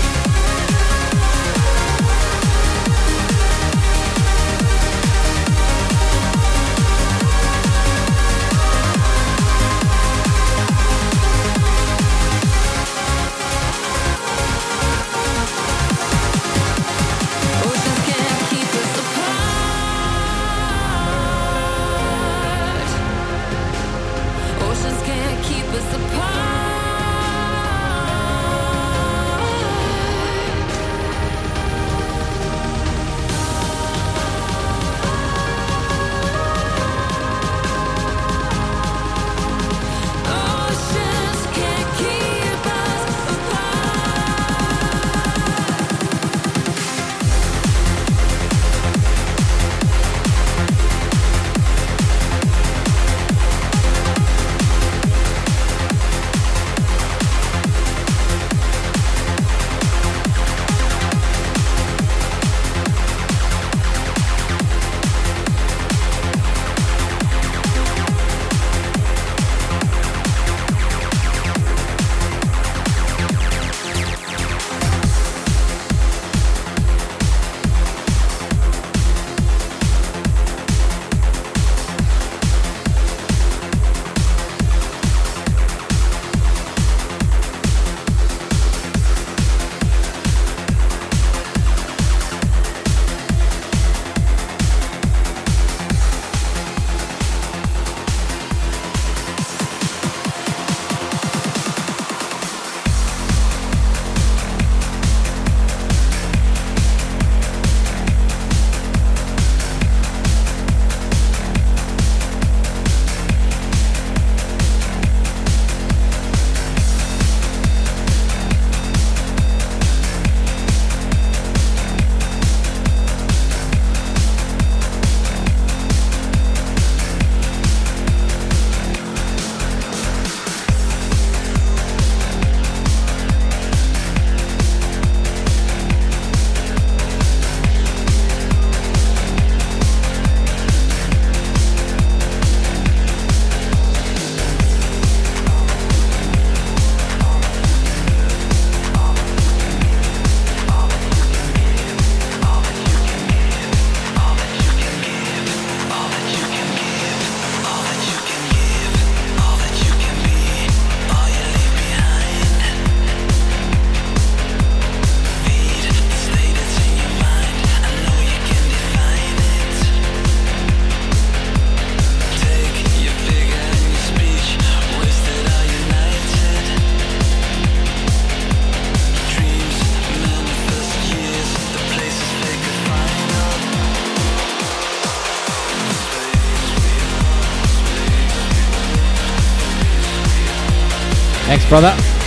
Brother.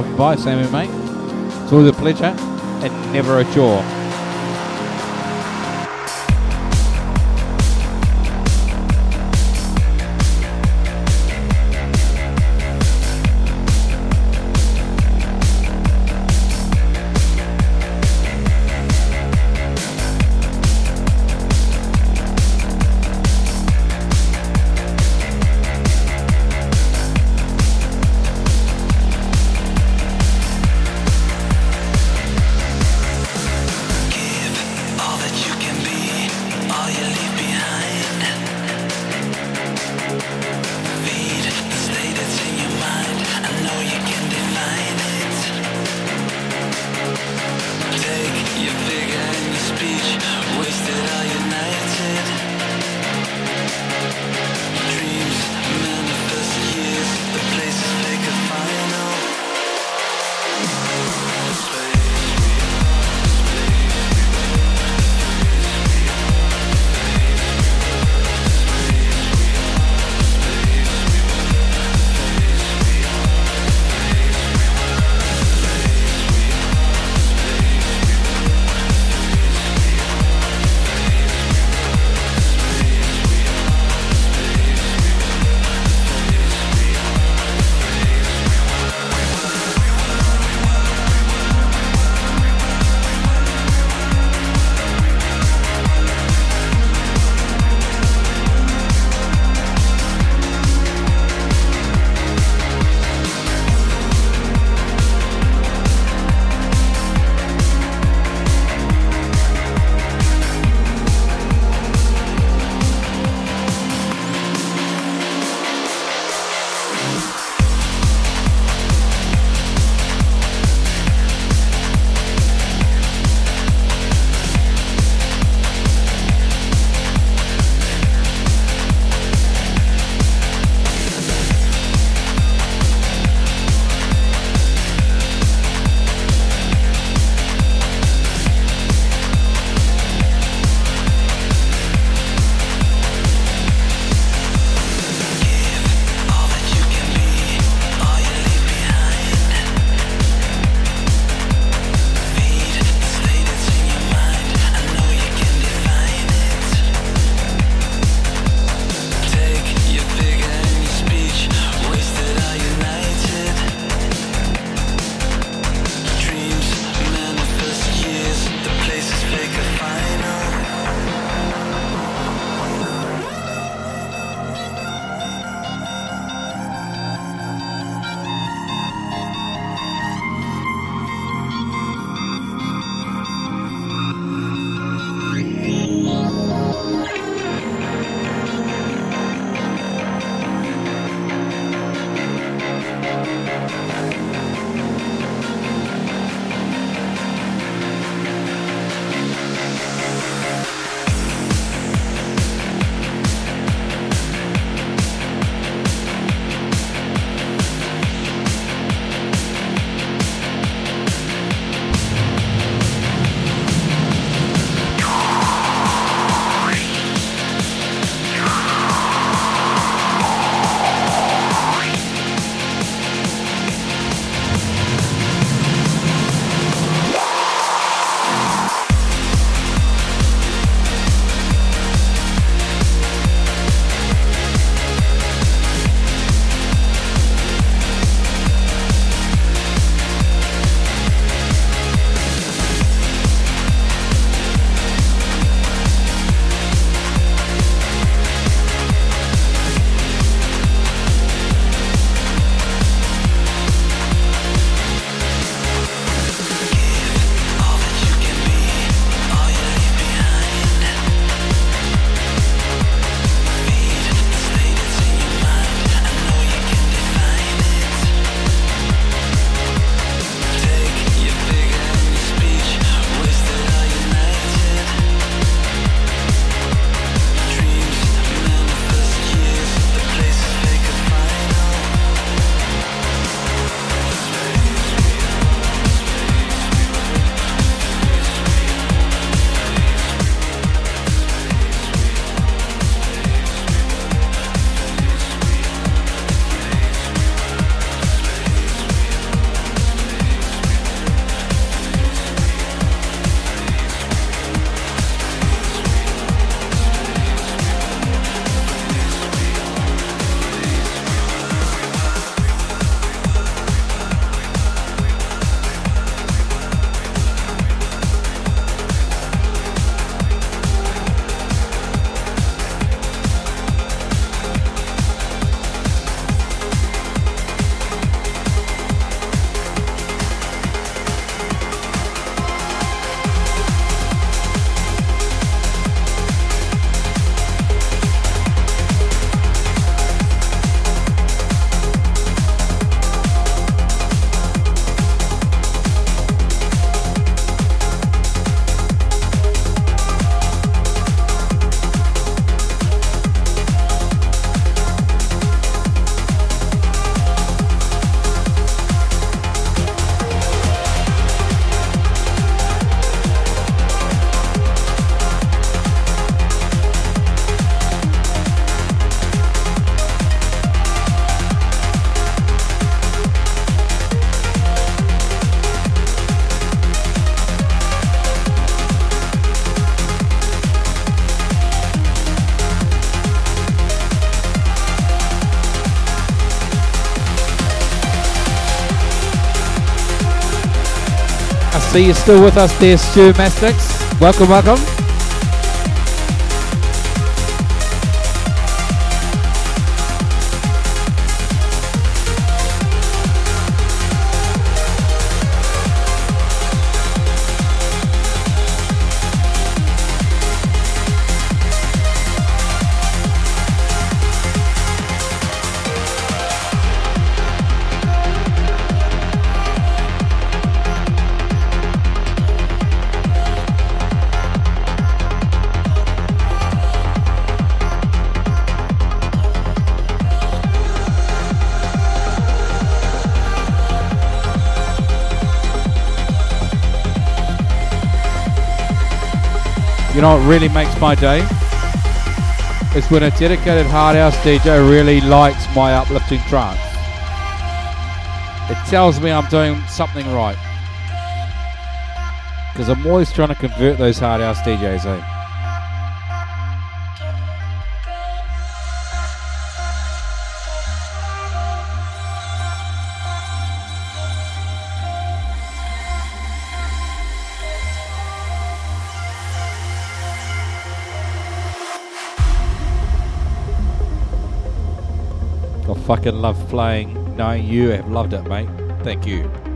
Stopping by, Sammy, mate. It's always a pleasure. and never a chore. See you're still with us there, Stu Mastix. Welcome, welcome. You know what really makes my day? Is when a dedicated hard house DJ really likes my uplifting trance. It tells me I'm doing something right. Because I'm always trying to convert those hard house DJs, eh? Fucking love playing knowing you have loved it, mate. Thank you.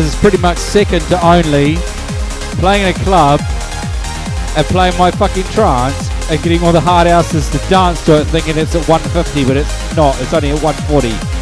This is pretty much second to only playing in a club and playing my fucking trance and getting all the hard houses to dance to it thinking it's at 150 but it's not, it's only at 140.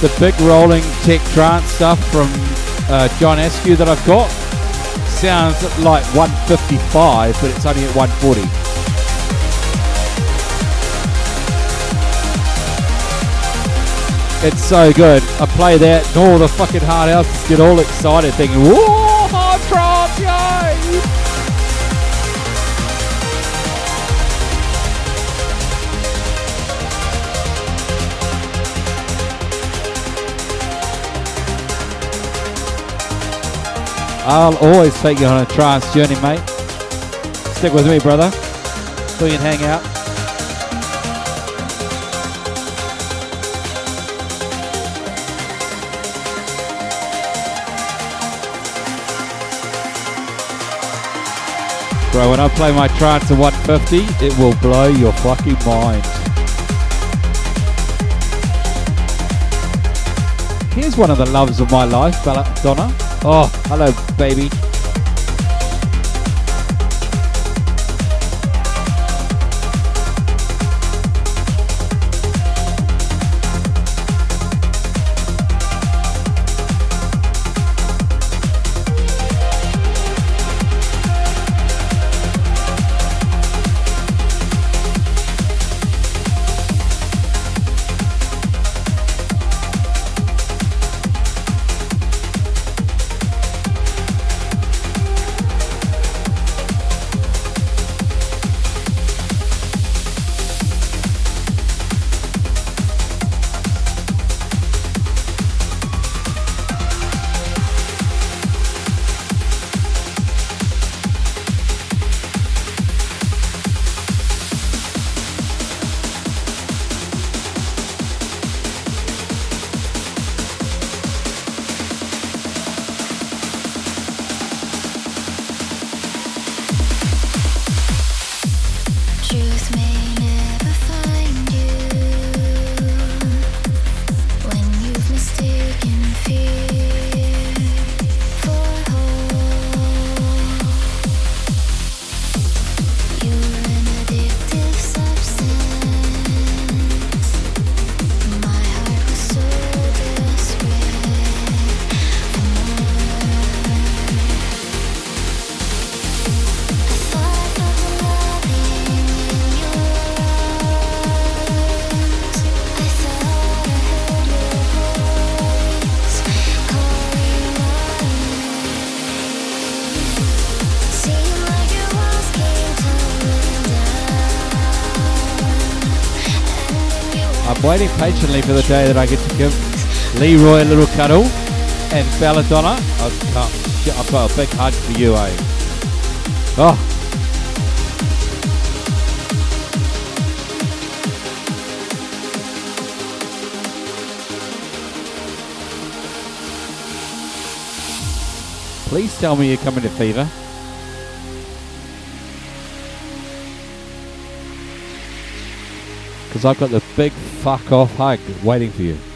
The big rolling tech trance stuff from uh, John Askew that I've got sounds like 155, but it's only at 140. It's so good. I play that, and all the fucking hard houses get all excited, thinking, "Whoa, I'll always take you on a trance journey, mate. Stick with me, brother. So we can hang out. Bro, when I play my trance at 150, it will blow your fucking mind. Here's one of the loves of my life, Bella Donna. Oh, hello, baby. For the day that I get to give Leroy a little cuddle and Belladonna. I've, got- I've got a big hug for you, eh? Oh, please tell me you're coming to Fever. Because I've got the big fuck off hug waiting for you.